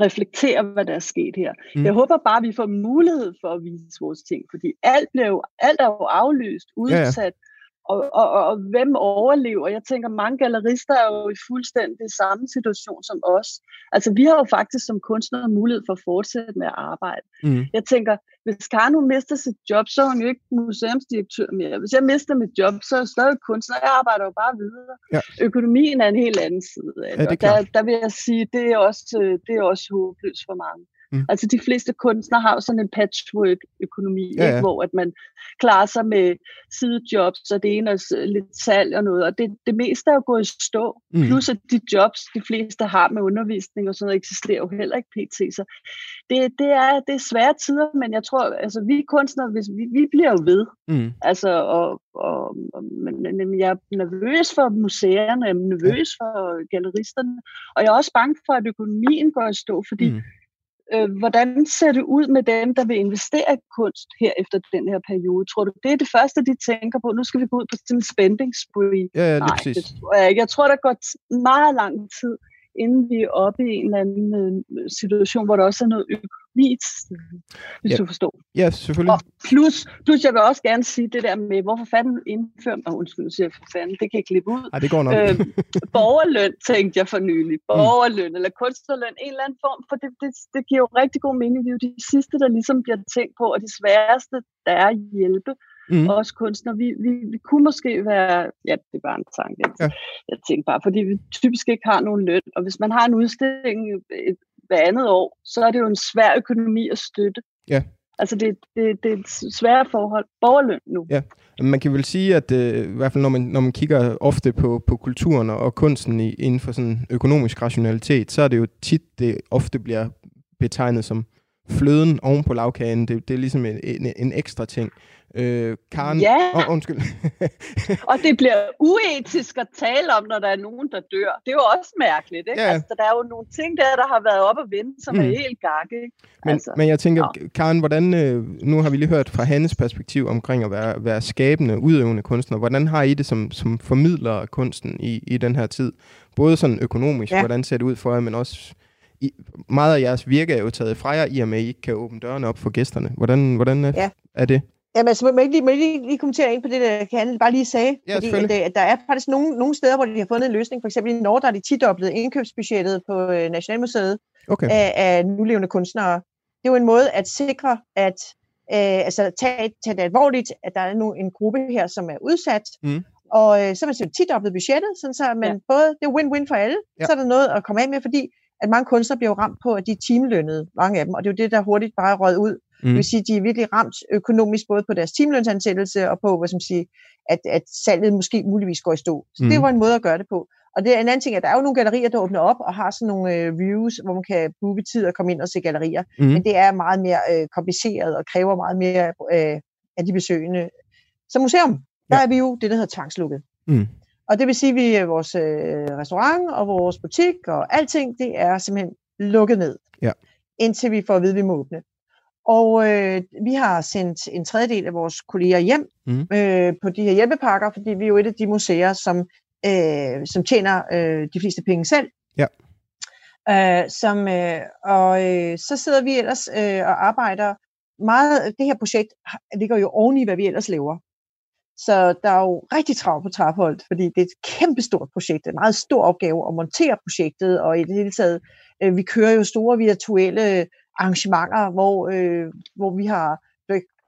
reflektere, hvad der er sket her. Mm. Jeg håber bare, at vi får mulighed for at vise vores ting, fordi alt, blev, alt er jo aflyst, udsat, ja, ja og, og, og, og hvem overlever? Jeg tænker, mange gallerister er jo i fuldstændig samme situation som os. Altså, vi har jo faktisk som kunstnere mulighed for at fortsætte med at arbejde. Mm. Jeg tænker, hvis Karno mister sit job, så er hun jo ikke museumsdirektør mere. Hvis jeg mister mit job, så er jeg stadig kunstner. Jeg arbejder jo bare videre. Ja. Økonomien er en helt anden side af det. Ja, det der, der vil jeg sige, det er også, det er også håbløst for mange. Mm. Altså de fleste kunstnere har jo sådan en patchwork-økonomi, ja, ja. Ikke? hvor at man klarer sig med sidejobs og det ene og lidt salg og noget, og det, det meste er jo gået i stå. Mm. Plus at de jobs, de fleste har med undervisning og sådan noget, eksisterer jo heller ikke pt. Så det, det, er, det er svære tider, men jeg tror, altså vi kunstnere, hvis, vi, vi bliver jo ved. Mm. Altså, og, og, og men, men jeg er nervøs for museerne, jeg er nervøs for galleristerne, og jeg er også bange for, at økonomien går i stå, fordi mm øh, hvordan ser det ud med dem, der vil investere i kunst her efter den her periode? Tror du, det er det første, de tænker på? Nu skal vi gå ud på sådan en spending spree. Ja, ja, Nej, præcis. det tror jeg ikke. Jeg tror, der går meget lang tid, inden vi er oppe i en eller anden øh, situation, hvor der også er noget vis, hvis ja. du forstår. Ja, selvfølgelig. Og plus, plus, jeg vil også gerne sige det der med, hvorfor fanden indfører man, undskyld, siger for fanden, det kan jeg klippe ud. Ej, det går nok. Øh, borgerløn, tænkte jeg for nylig. Mm. Borgerløn, mm. eller kunstnerløn, en eller anden form, for det, det, det giver jo rigtig god mening. Vi er jo de sidste, der ligesom bliver tænkt på, og de sværeste, der er at hjælpe mm. os kunstnere. Vi, vi, vi kunne måske være, ja, det er bare en tanke, ja. jeg tænker bare, fordi vi typisk ikke har nogen løn, og hvis man har en udstilling et, hver andet år, så er det jo en svær økonomi at støtte. Ja. Altså det, det, det er et svært forhold. Borgerløn nu. Ja. Man kan vel sige, at øh, i hvert fald når man, når man kigger ofte på, på kulturen og kunsten i, inden for sådan økonomisk rationalitet, så er det jo tit, det ofte bliver betegnet som fløden oven på lavkagen. Det, det er ligesom en, en, en ekstra ting. Øh, Karen... Ja, oh, undskyld. og det bliver uetisk at tale om, når der er nogen, der dør. Det er jo også mærkeligt, ikke? Ja. Altså, der er jo nogle ting der, der har været op og vende, som mm. er helt gakke, ikke? Men, altså, men jeg tænker, ja. Karen, hvordan, øh, nu har vi lige hørt fra Hannes perspektiv omkring at være, være skabende, udøvende kunstner. Hvordan har I det som, som formidler af kunsten i, i den her tid? Både sådan økonomisk, ja. hvordan ser det ud for jer, men også i, meget af jeres virke er jo taget fra jer, i og med, at I ikke kan åbne dørene op for gæsterne. Hvordan, hvordan er, ja. er det? Jamen, altså, må jeg lige, må jeg lige, lige kommentere ind på det, der kan bare lige sagde? Ja, fordi at, at der er faktisk nogle, nogle steder, hvor de har fundet en løsning. For eksempel i Norge, der er de 10 indkøbsbudgettet på øh, Nationalmuseet okay. af, af nulevende kunstnere. Det er jo en måde at sikre, at øh, altså, tage, tage det alvorligt, at der er nu en gruppe her, som er udsat. Mm. Og øh, så er man 10 budgettet, sådan så man ja. både, det er win-win for alle, ja. så er der noget at komme af med, fordi at mange kunstnere bliver ramt på, at de er timelønnede, mange af dem, og det er jo det, der hurtigt bare røget ud Mm. Det vil sige, at de er virkelig ramt økonomisk, både på deres timelønsansættelse og på, hvad som siger, at, at salget måske muligvis går i stå. Så mm. det var en måde at gøre det på. Og det er en anden ting, at der er jo nogle gallerier, der åbner op og har sådan nogle øh, views, hvor man kan booke tid og komme ind og se gallerier. Mm. Men det er meget mere øh, kompliceret og kræver meget mere øh, af de besøgende. Så museum, der ja. er vi jo det, der hedder tvangslukket. Mm. Og det vil sige, at vi, vores øh, restaurant og vores butik og alting, det er simpelthen lukket ned. Ja. Indtil vi får at vide, at vi må åbne. Og øh, vi har sendt en tredjedel af vores kolleger hjem mm. øh, på de her hjælpepakker, fordi vi er jo et af de museer, som, øh, som tjener øh, de fleste penge selv. Ja. Øh, som, øh, og øh, så sidder vi ellers øh, og arbejder meget. Det her projekt ligger jo oven i, hvad vi ellers laver. Så der er jo rigtig travlt på Trapholdt, fordi det er et kæmpestort projekt. En meget stor opgave at montere projektet, og i det hele taget, øh, vi kører jo store virtuelle arrangementer, hvor, øh, hvor vi har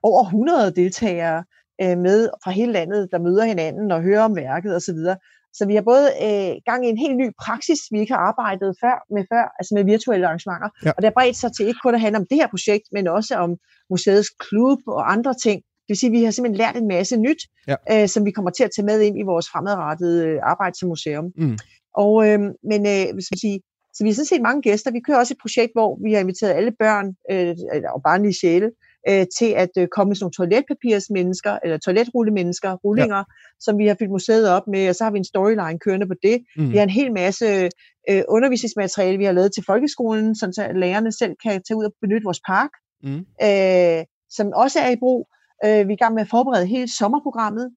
over 100 deltagere øh, med fra hele landet, der møder hinanden og hører om værket osv. Så, så vi har både øh, gang i en helt ny praksis, vi ikke har arbejdet før, med før, altså med virtuelle arrangementer. Ja. Og det har bredt sig til ikke kun at handle om det her projekt, men også om museets klub og andre ting. Vil sige, at vi har simpelthen lært en masse nyt, ja. øh, som vi kommer til at tage med ind i vores fremadrettede øh, arbejde som museum. Mm. Og, øh, men øh, hvis man sige, så vi har sådan set mange gæster. Vi kører også et projekt, hvor vi har inviteret alle børn øh, og barnlige sjæle øh, til at øh, komme med sådan nogle toiletpapirsmennesker, eller toiletrullemennesker, rullinger, ja. som vi har fyldt museet op med, og så har vi en storyline kørende på det. Mm. Vi har en hel masse øh, undervisningsmateriale, vi har lavet til folkeskolen, så lærerne selv kan tage ud og benytte vores park, mm. øh, som også er i brug. Øh, vi er i gang med at forberede hele sommerprogrammet,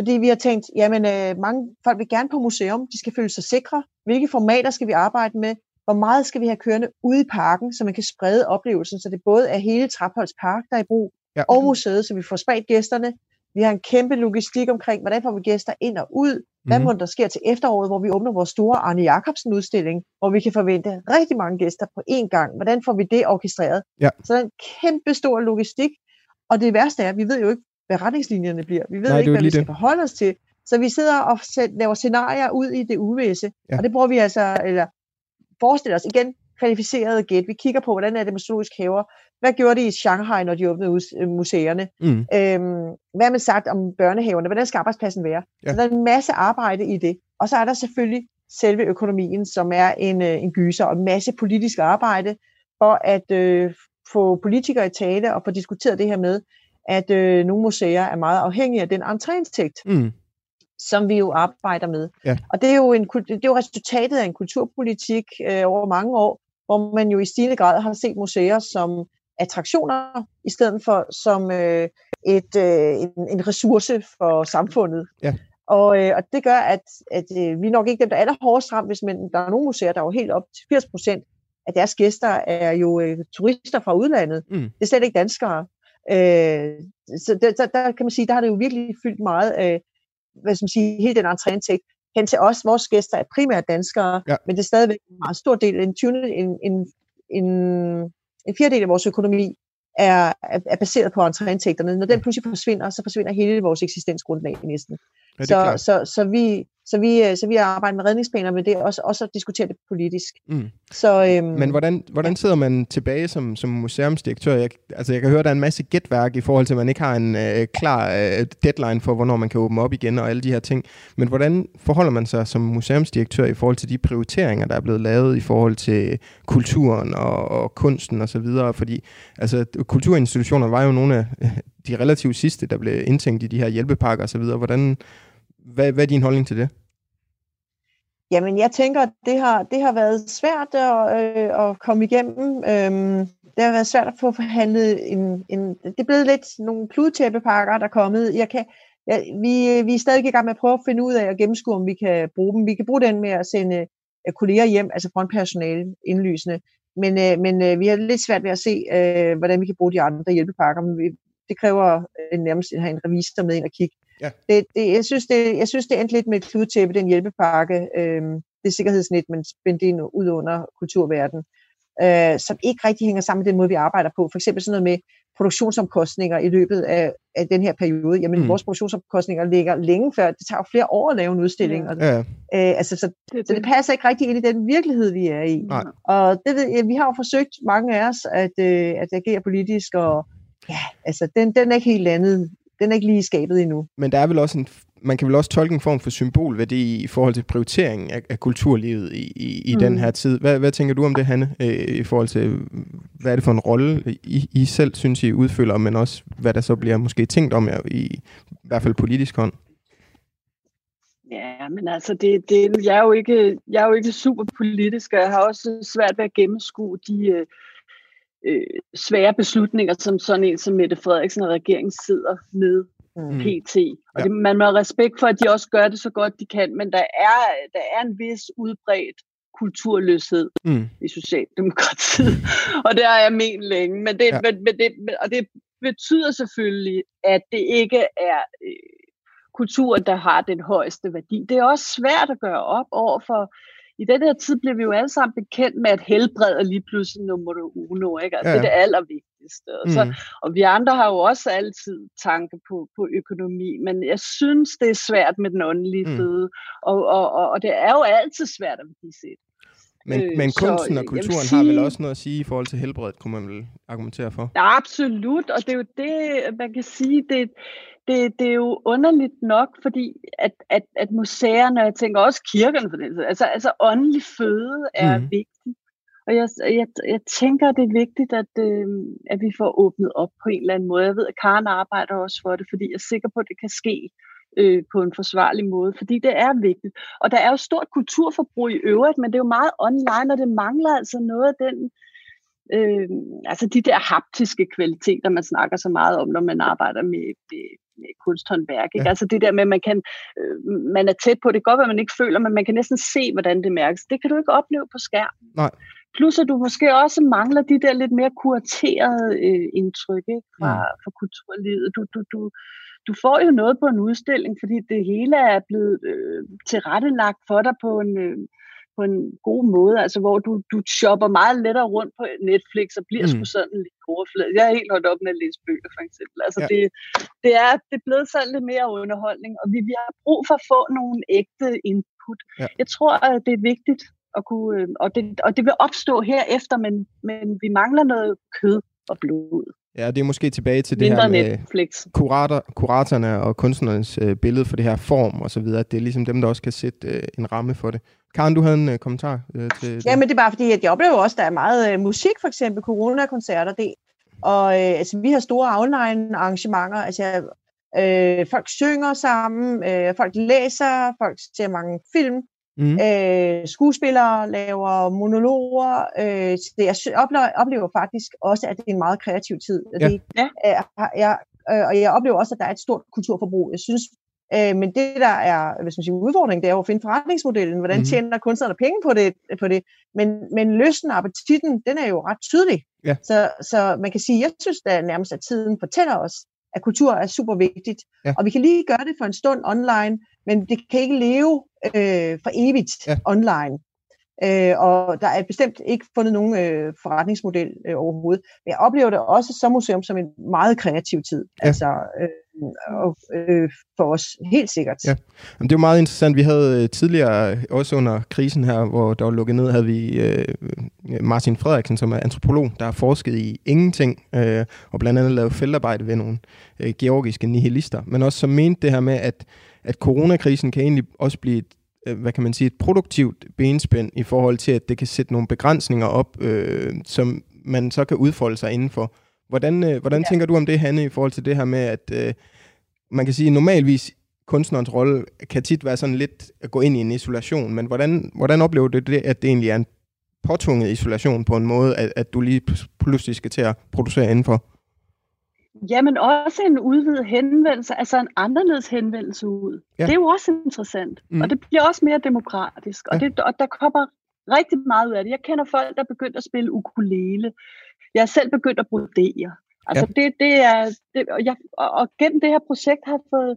fordi vi har tænkt, jamen øh, mange folk vil gerne på museum, de skal føle sig sikre. Hvilke formater skal vi arbejde med? Hvor meget skal vi have kørende ude i parken, så man kan sprede oplevelsen, så det både er hele Trapholds Park, der er i brug, ja. og museet, så vi får spredt gæsterne. Vi har en kæmpe logistik omkring, hvordan får vi gæster ind og ud. Hvad mm. må der sker til efteråret, hvor vi åbner vores store Arne Jacobsen udstilling, hvor vi kan forvente rigtig mange gæster på én gang. Hvordan får vi det orkestreret? Ja. Så der er en kæmpe stor logistik. Og det værste er, at vi ved jo ikke, hvad retningslinjerne bliver. Vi ved Nej, ikke, hvad vi skal det. forholde os til. Så vi sidder og laver scenarier ud i det uvisse, ja. og det bruger vi altså, eller forestiller os igen, kvalificerede gæt. Vi kigger på, hvordan er det med zoologisk haver. Hvad gjorde de i Shanghai, når de åbnede øh, museerne? Mm. Øhm, hvad har man sagt om børnehaverne? Hvordan skal arbejdspladsen være? Ja. Så der er en masse arbejde i det. Og så er der selvfølgelig selve økonomien, som er en, øh, en gyser, og en masse politisk arbejde for at øh, få politikere i tale og få diskuteret det her med, at øh, nogle museer er meget afhængige af den entréindtægt, mm. som vi jo arbejder med. Ja. Og det er, jo en, det er jo resultatet af en kulturpolitik øh, over mange år, hvor man jo i stigende grad har set museer som attraktioner, i stedet for som øh, et, øh, en, en ressource for samfundet. Ja. Og, øh, og det gør, at, at øh, vi er nok ikke dem, der er allerhårdest ramt, hvis men der er nogle museer, der er jo helt op til 80 procent at deres gæster er jo øh, turister fra udlandet. Mm. Det er slet ikke danskere. Øh, så der, der, der kan man sige, der har det jo virkelig fyldt meget af, hvad skal man sige, hele den entréindtægt hen til os. Vores gæster er primært danskere, ja. men det er stadigvæk en meget stor del, en, en, en, en, en fjerdedel af vores økonomi er, er baseret på entréindtægterne. Når den pludselig forsvinder, så forsvinder hele vores eksistensgrundlag næsten. Ja, så, så, så, vi, så, vi, så vi arbejder med redningsplaner, men det er også, også at diskutere det politisk. Mm. Så, øhm, men hvordan, hvordan sidder man tilbage som, som museumsdirektør? Jeg, altså jeg kan høre, der er en masse gætværk i forhold til, at man ikke har en øh, klar øh, deadline for, hvornår man kan åbne op igen og alle de her ting. Men hvordan forholder man sig som museumsdirektør i forhold til de prioriteringer, der er blevet lavet i forhold til kulturen og, og kunsten osv.? Fordi altså, kulturinstitutioner var jo nogle af de relativt sidste, der blev indtænkt i de her hjælpepakker osv. Hvordan, hvad, hvad er din holdning til det? Jamen, jeg tænker, at det har, det har været svært at, øh, at komme igennem. Øhm, det har været svært at få forhandlet en, en... Det er blevet lidt nogle kludetæppepakker, der er kommet. Jeg kan, ja, vi, vi er stadig i gang med at prøve at finde ud af at gennemskue, om vi kan bruge dem. Vi kan bruge den med at sende øh, kolleger hjem, altså frontpersonale indlysende. Men, øh, men øh, vi har lidt svært ved at se, øh, hvordan vi kan bruge de andre hjælpepakker. Men vi, det kræver øh, nærmest at have en revisor med ind og kigge Ja. Det, det, jeg, synes, det, jeg synes, det endte lidt med et kludtæppe, den hjælpepakke, øh, det sikkerhedsnet, man spændte ind ud under kulturverdenen, øh, som ikke rigtig hænger sammen med den måde, vi arbejder på. For eksempel sådan noget med produktionsomkostninger i løbet af, af den her periode. Jamen, mm. vores produktionsomkostninger ligger længe før. Det tager jo flere år at lave en udstilling. Ja. Og, øh, altså, så, det, så det passer ikke rigtig ind i den virkelighed, vi er i. Nej. Og det ved vi har jo forsøgt, mange af os, at, øh, at agere politisk, og ja, altså, den, den er ikke helt landet den er ikke lige skabet endnu. Men der er vel også en, man kan vel også tolke en form for symbolværdi i forhold til prioriteringen af, af kulturlivet i, i, i mm. den her tid. Hvad, hvad tænker du om det, Hanne, øh, i forhold til, hvad er det for en rolle, I, I selv synes, I udfylder, men også hvad der så bliver måske tænkt om jer i, i hvert fald politisk hånd? Ja, men altså, det, det, jeg, er jo ikke, jeg er jo ikke super politisk, og jeg har også svært ved at gennemskue de, øh, øh, svære beslutninger, som sådan en som Mette Frederiksen og regeringen sidder med mm. pt. Og det, man må have respekt for, at de også gør det så godt de kan, men der er, der er en vis udbredt kulturløshed mm. i Socialdemokratiet, og det har jeg ment længe. Men det, ja. men, men det, og det betyder selvfølgelig, at det ikke er øh, kulturen, der har den højeste værdi. Det er også svært at gøre op over for i den her tid bliver vi jo alle sammen bekendt med, at helbred er lige pludselig nummer uno, ikke? Altså, ja. det er det allervigtigste. Mm. Så, og vi andre har jo også altid tanke på, på økonomi, men jeg synes, det er svært med den åndelige mm. føde, og, og, og, og det er jo altid svært at set. Men, øh, men kunsten så, og kulturen sige, har vel også noget at sige i forhold til helbredet, kunne man vel argumentere for? Ja, absolut, og det er jo det, man kan sige, det, det, det er jo underligt nok, fordi at, at, at museerne, jeg tænker også kirkerne for det, altså, altså åndelig føde er mm. vigtig. Og jeg, jeg, jeg tænker, det er vigtigt, at, øh, at vi får åbnet op på en eller anden måde. Jeg ved, at Karen arbejder også for det, fordi jeg er sikker på, at det kan ske øh, på en forsvarlig måde, fordi det er vigtigt. Og der er jo stort kulturforbrug i øvrigt, men det er jo meget online, og det mangler altså noget af den, øh, altså de der haptiske kvaliteter, man snakker så meget om, når man arbejder med, med, med kunsthåndværk. Ikke? Ja. Altså det der med, at man, kan, øh, man er tæt på, det kan godt være, man ikke føler, men man kan næsten se, hvordan det mærkes. Det kan du ikke opleve på skærm. Nej. Plus at du måske også mangler de der lidt mere kuraterede øh, indtryk ikke? Fra, ja. fra kulturlivet. Du, du, du, du får jo noget på en udstilling, fordi det hele er blevet øh, tilrettelagt for dig på en, øh, på en god måde, altså hvor du, du shopper meget lettere rundt på Netflix og bliver mm. sgu sådan lidt overflade. Jeg er helt holdt op med at læse bøger, for eksempel. Altså ja. det, det, er, det er blevet sådan lidt mere underholdning, og vi, vi har brug for at få nogle ægte input. Ja. Jeg tror, at det er vigtigt at kunne, øh, og det, og det vil opstå herefter, men, men vi mangler noget kød og blod. Ja, det er måske tilbage til det her med Netflix. Kurator, kuratorerne og kunstnernes øh, billede for det her form og så videre. Det er ligesom dem, der også kan sætte øh, en ramme for det. Karen, du havde en øh, kommentar øh, til Ja, men det er bare fordi, at jeg oplever også, at der er meget øh, musik, for eksempel corona-koncerter. Det, og øh, altså, vi har store online arrangementer. Altså, øh, folk synger sammen, øh, folk læser, folk ser mange film. Mm. Øh, skuespillere laver monologer. Øh, så jeg oplever, oplever faktisk også, at det er en meget kreativ tid. Ja. Det, er, jeg, øh, og jeg oplever også, at der er et stort kulturforbrug. Jeg synes, Øh, men det, der er hvis man siger, udfordringen, det er jo at finde forretningsmodellen. Hvordan mm. tjener kunstnerne penge på det? På det? Men, men lysten og appetitten, den er jo ret tydelig. Ja. Så, så man kan sige, jeg synes da nærmest, at tiden fortæller os, at kultur er super vigtigt. Ja. Og vi kan lige gøre det for en stund online, men det kan ikke leve øh, for evigt ja. online. Øh, og der er bestemt ikke fundet nogen øh, forretningsmodel øh, overhovedet. Men jeg oplever det også som museum som en meget kreativ tid. Ja. Altså, øh, og, øh, for os, helt sikkert. Ja. Jamen, det er jo meget interessant. Vi havde øh, tidligere, også under krisen her, hvor der var lukket ned, havde vi øh, Martin Frederiksen, som er antropolog, der har forsket i ingenting, øh, og blandt andet lavet feltarbejde ved nogle øh, georgiske nihilister, men også som mente det her med, at, at coronakrisen kan egentlig også blive et Øh, hvad kan man sige, et produktivt benspænd i forhold til, at det kan sætte nogle begrænsninger op, øh, som man så kan udfolde sig indenfor. Hvordan, øh, hvordan ja. tænker du om det, Hanne, i forhold til det her med, at øh, man kan sige, normalvis kunstnerens rolle kan tit være sådan lidt at gå ind i en isolation, men hvordan, hvordan oplever du det, at det egentlig er en påtvunget isolation på en måde, at, at du lige pludselig skal til at producere indenfor? Jamen også en udvidet henvendelse, altså en anderledes henvendelse ud. Ja. Det er jo også interessant, mm. og det bliver også mere demokratisk, og, ja. det, og der kommer rigtig meget ud af det. Jeg kender folk, der er begyndt at spille ukulele. Jeg er selv begyndt at brodere. Altså ja. det, det er, det, og, jeg, og, og gennem det her projekt har jeg fået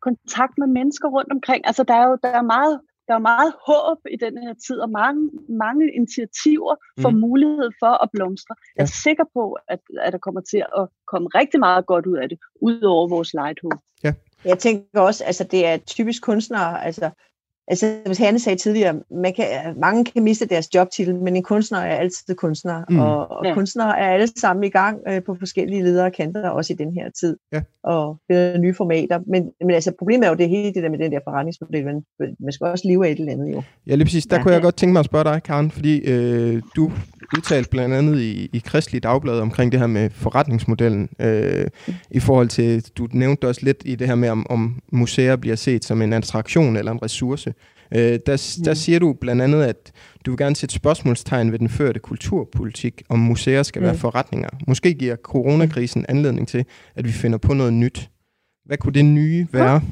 kontakt med mennesker rundt omkring. Altså der er jo der er meget der er meget håb i den her tid, og mange, mange initiativer får mm. mulighed for at blomstre. Ja. Jeg er sikker på, at, at der kommer til at komme rigtig meget godt ud af det, ud over vores lighthåb. Ja. Jeg tænker også, altså det er typisk kunstnere, altså Altså, hvis Hanne sagde tidligere, man kan, mange kan miste deres jobtitel, men en kunstner er altid kunstner, mm. og, og ja. kunstnere er alle sammen i gang øh, på forskellige ledere og kanter, også i den her tid, ja. og er nye formater. Men, men altså, problemet er jo det hele det der med den der forretningsmodel, men man skal også leve af et eller andet jo. Ja, lige præcis. Der ja, kunne jeg godt tænke mig at spørge dig, Karen, fordi øh, du udtalte blandt andet i, i Kristelig Dagblad omkring det her med forretningsmodellen, øh, i forhold til, du nævnte også lidt i det her med, om, om museer bliver set som en attraktion eller en ressource. Øh, der, der siger du blandt andet, at du vil gerne sætte spørgsmålstegn ved den førte kulturpolitik, om museer skal mm. være forretninger. Måske giver coronakrisen anledning til, at vi finder på noget nyt. Hvad kunne det nye være?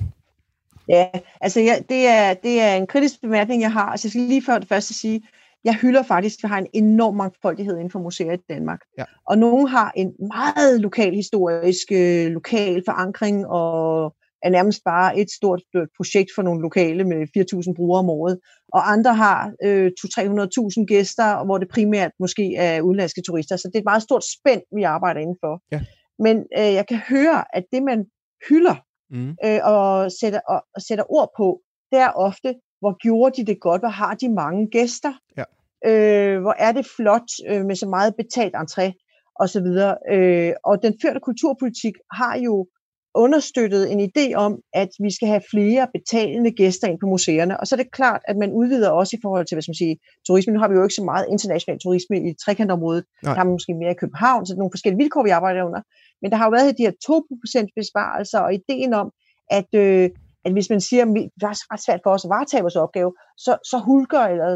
Ja, altså ja, det, er, det er en kritisk bemærkning, jeg har. Altså jeg skal lige før det første sige, jeg hylder faktisk, at vi har en enorm mangfoldighed inden for museer i Danmark. Ja. Og nogle har en meget lokal historisk, øh, lokal forankring og er nærmest bare et stort projekt for nogle lokale med 4.000 brugere om året. Og andre har øh, 200-300.000 gæster, hvor det primært måske er udenlandske turister. Så det er et meget stort spænd, vi arbejder indenfor. Ja. Men øh, jeg kan høre, at det man hylder mm. øh, og, sætter, og, og sætter ord på, det er ofte, hvor gjorde de det godt, hvor har de mange gæster, ja. øh, hvor er det flot øh, med så meget betalt entré osv. Øh, og den førte kulturpolitik har jo understøttet en idé om, at vi skal have flere betalende gæster ind på museerne. Og så er det klart, at man udvider også i forhold til, hvad skal man sige, turisme. Nu har vi jo ikke så meget international turisme i trekantområdet. Nej. Der man måske mere i København, så er nogle forskellige vilkår, vi arbejder under. Men der har jo været de her 2% besparelser, og ideen om, at, øh, at hvis man siger, at det er ret svært for os at varetage vores opgave, så, så hulker eller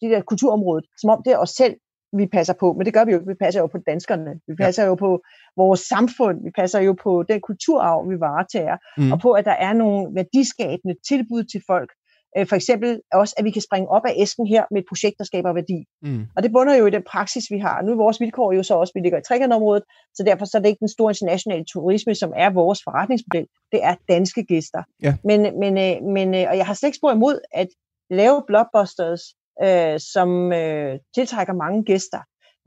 det der kulturområdet, som om det er os selv, vi passer på. Men det gør vi jo ikke. Vi passer jo på danskerne. Vi passer ja. jo på vores samfund. Vi passer jo på den kulturarv, vi varetager. Mm. Og på, at der er nogle værdiskabende tilbud til folk. Øh, for eksempel også, at vi kan springe op af æsken her med et projekt, der skaber værdi. Mm. Og det bunder jo i den praksis, vi har. Nu er vores vilkår jo så også, at vi ligger i trekantområdet, så derfor så er det ikke den store internationale turisme, som er vores forretningsmodel. Det er danske gæster. Ja. Men, men, øh, men, øh, og jeg har slet ikke spurgt imod at lave blockbusters, øh, som øh, tiltrækker mange gæster.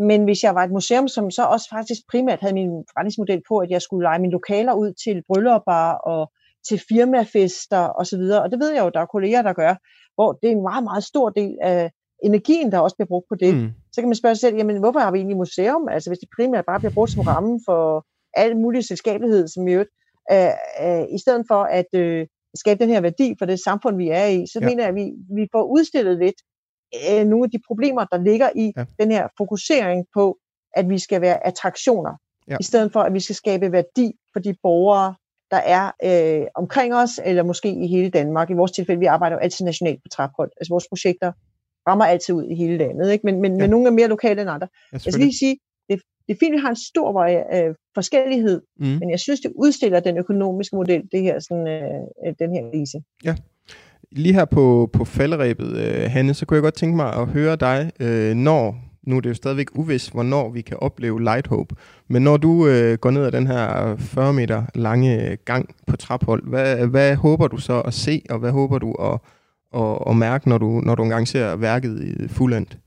Men hvis jeg var et museum, som så også faktisk primært havde min forretningsmodel på, at jeg skulle lege mine lokaler ud til bryllupper og til firmafester osv., og, og det ved jeg jo, der er kolleger, der gør, hvor det er en meget, meget stor del af energien, der også bliver brugt på det. Mm. Så kan man spørge sig selv, jamen hvorfor har vi egentlig museum? Altså hvis det primært bare bliver brugt som ramme for al mulig selskabelighed, som i øvrigt, øh, øh, i stedet for at øh, skabe den her værdi for det samfund, vi er i, så ja. mener jeg, at vi, vi får udstillet lidt øh, nogle af de problemer, der ligger i ja. den her fokusering på, at vi skal være attraktioner, ja. i stedet for, at vi skal skabe værdi for de borgere, der er øh, omkring os, eller måske i hele Danmark. I vores tilfælde, vi arbejder jo altid nationalt på traphold. Altså vores projekter rammer altid ud i hele landet, ikke? men, men, ja. men nogle er mere lokale end andre. Ja, jeg skal lige sige, det, det er fint, vi har en stor øh, forskellighed, mm. men jeg synes, det udstiller den økonomiske model, det her, sådan, øh, den her krise. Ja. Lige her på, på falderæbet, øh, Hanne, så kunne jeg godt tænke mig at høre dig, øh, når, nu er det jo stadigvæk uvis, hvornår vi kan opleve Light Hope, men når du øh, går ned ad den her 40 meter lange gang på Traphold, hvad, hvad håber du så at se, og hvad håber du at, at, at mærke, når du, når du engang ser værket i fuldendt?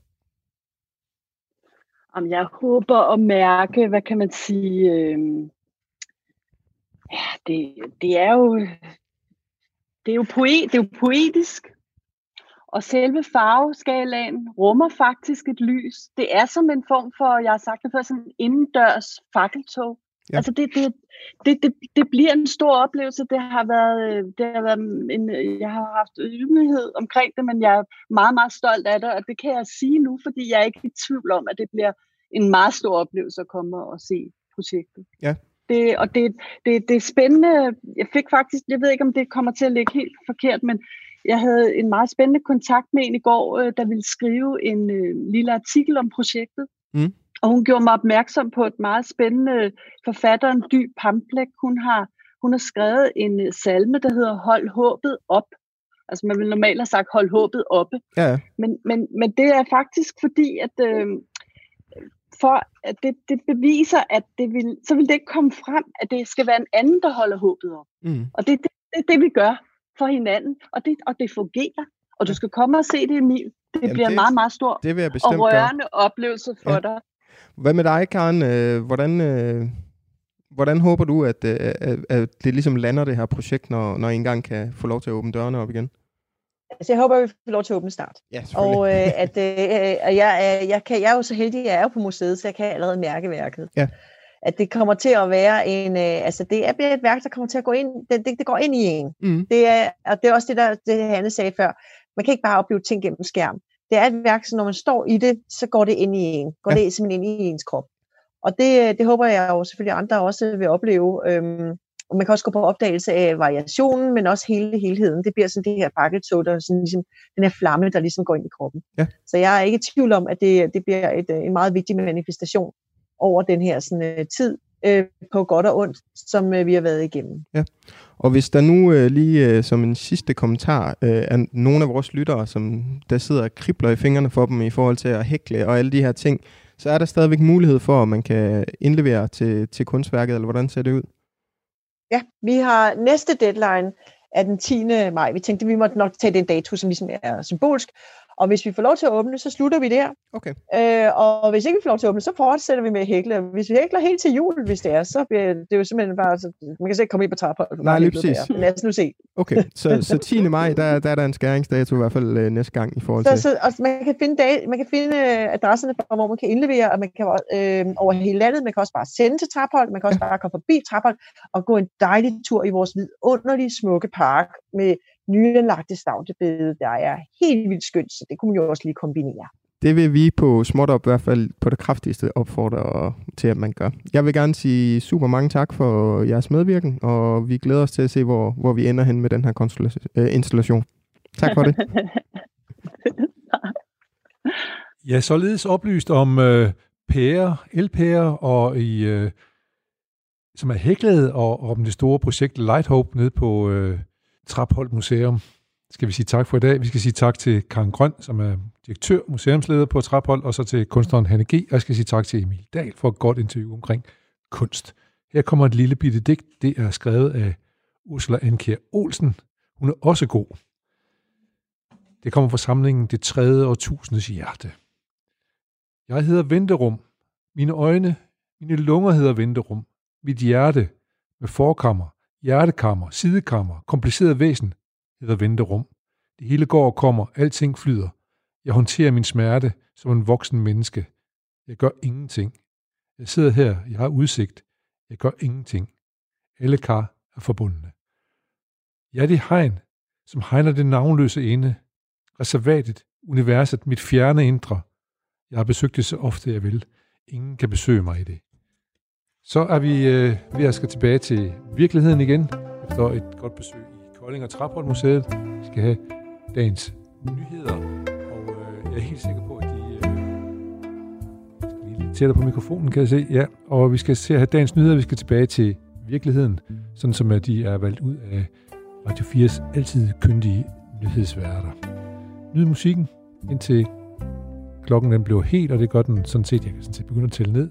Om jeg håber at mærke, hvad kan man sige, øh, ja, det, det er jo det er jo, poet, det er jo poetisk, og selve farveskalaen rummer faktisk et lys. Det er som en form for, jeg har sagt det før, sådan en indendørs fakkeltog. Ja. Altså det, det, det, det, det bliver en stor oplevelse. Det har været, det har været en, jeg har haft ydmyghed omkring det, men jeg er meget, meget stolt af det, og det kan jeg sige nu, fordi jeg er ikke i tvivl om, at det bliver en meget stor oplevelse at komme og se projektet. Ja, det, og det, det, det er spændende. Jeg fik faktisk, jeg ved ikke, om det kommer til at ligge helt forkert, men jeg havde en meget spændende kontakt med en i går, øh, der ville skrive en øh, lille artikel om projektet. Mm. Og hun gjorde mig opmærksom på et meget spændende forfatteren, Dy Pamplek. Hun har, hun har skrevet en øh, salme, der hedder Hold håbet op. Altså man vil normalt have sagt, hold håbet oppe. Ja. Men, men, men det er faktisk fordi, at øh, for at det, det beviser, at det vil, så vil det ikke komme frem, at det skal være en anden, der holder håbet op. Mm. Og det er det, det, det, vi gør for hinanden, og det, og det fungerer. Og du skal komme og se det, Emil. Det Jamen bliver det, en meget, meget stor det vil jeg og rørende gøre. oplevelse for ja. dig. Hvad med dig, Karen? Øh, hvordan, øh, hvordan håber du, at, øh, at, at det ligesom lander det her projekt, når, når I engang kan få lov til at åbne dørene op igen? Altså, jeg håber, vi får lov til at åbne snart. Ja, og øh, at, øh, jeg, jeg, kan, jeg er jo så heldig, jeg er jo på museet, så jeg kan allerede mærke værket. Ja. At det kommer til at være en, øh, altså det er et værk, der kommer til at gå ind, det, det, det går ind i en. Mm. Det er, og det er også det, der det Hanne sagde før. Man kan ikke bare opleve ting gennem skærm. Det er et værk, så når man står i det, så går det ind i en. Går ja. det simpelthen ind i ens krop. Og det, det håber jeg jo selvfølgelig andre også vil opleve. Øhm, og man kan også gå på opdagelse af variationen, men også hele helheden. Det bliver sådan det her pakkeltog, der sådan ligesom, den her flamme, der ligesom går ind i kroppen. Ja. Så jeg er ikke i tvivl om, at det, det bliver et, øh, en meget vigtig manifestation over den her sådan, uh, tid, uh, på godt og ondt, som uh, vi har været igennem. Ja. Og hvis der nu uh, lige uh, som en sidste kommentar uh, er nogle af vores lyttere, som der sidder og kribler i fingrene for dem i forhold til at hækle og alle de her ting, så er der stadigvæk mulighed for, at man kan indlevere til, til kunstværket, eller hvordan ser det ud? Ja, vi har næste deadline er den 10. maj. Vi tænkte, at vi måtte nok tage den dato, som ligesom er symbolsk. Og hvis vi får lov til at åbne, så slutter vi der. Okay. Øh, og hvis ikke vi får lov til at åbne, så fortsætter vi med at hækle. Hvis vi hækler helt til jul, hvis det er, så bliver det jo simpelthen bare... Så, man kan ikke komme ind på trapholdet. Nej, lige præcis. Men lad os nu se. Okay, så, så 10. maj, der, der er der en skæringsdato i hvert fald øh, næste gang i forhold til... Så, så og man kan finde, dag, man kan finde øh, adresserne, for, hvor man kan indlevere, og man kan øh, over hele landet. Man kan også bare sende til traphold, man kan også ja. bare komme forbi traphold og gå en dejlig tur i vores vidunderlige smukke park med nyanlagte stavtebede, der er helt vildt skønt, så det kunne man jo også lige kombinere. Det vil vi på Småt op i hvert fald på det kraftigste opfordre til, at man gør. Jeg vil gerne sige super mange tak for jeres medvirken, og vi glæder os til at se, hvor, hvor vi ender hen med den her øh, installation. Tak for det. ja, således oplyst om øh, pærer, elpærer, og i, øh, som er hæklet, og om det store projekt Light Hope nede på øh, Trapholdt Museum. Skal vi sige tak for i dag. Vi skal sige tak til Karen Grøn, som er direktør, museumsleder på Traphold, og så til kunstneren Hanne G. Og jeg skal sige tak til Emil Dahl for et godt interview omkring kunst. Her kommer et lille bitte digt. Det er skrevet af Ursula Anker Olsen. Hun er også god. Det kommer fra samlingen Det tredje årtusindes hjerte. Jeg hedder Venterum. Mine øjne, mine lunger hedder Venterum. Mit hjerte med forkammer hjertekammer, sidekammer, kompliceret væsen, hedder venterum. Det hele går og kommer, alting flyder. Jeg håndterer min smerte som en voksen menneske. Jeg gør ingenting. Jeg sidder her, jeg har udsigt. Jeg gør ingenting. Alle kar er forbundne. Jeg er det hegn, som hegner det navnløse inde. Reservatet, universet, mit fjerne indre. Jeg har besøgt det så ofte jeg vil. Ingen kan besøge mig i det. Så er vi øh, ved at skal tilbage til virkeligheden igen, efter et godt besøg i Kolding og Traphold Museet. Vi skal have dagens nyheder, og øh, jeg er helt sikker på, at de øh, skal lige lidt tættere på mikrofonen, kan jeg se. Ja, og vi skal se have dagens nyheder. Vi skal tilbage til virkeligheden, sådan som at de er valgt ud af Radio 4's altid kyndige nyhedsværter. Nyd musikken, indtil klokken den blev helt, og det gør den sådan set, jeg kan sådan set begynde at tælle ned.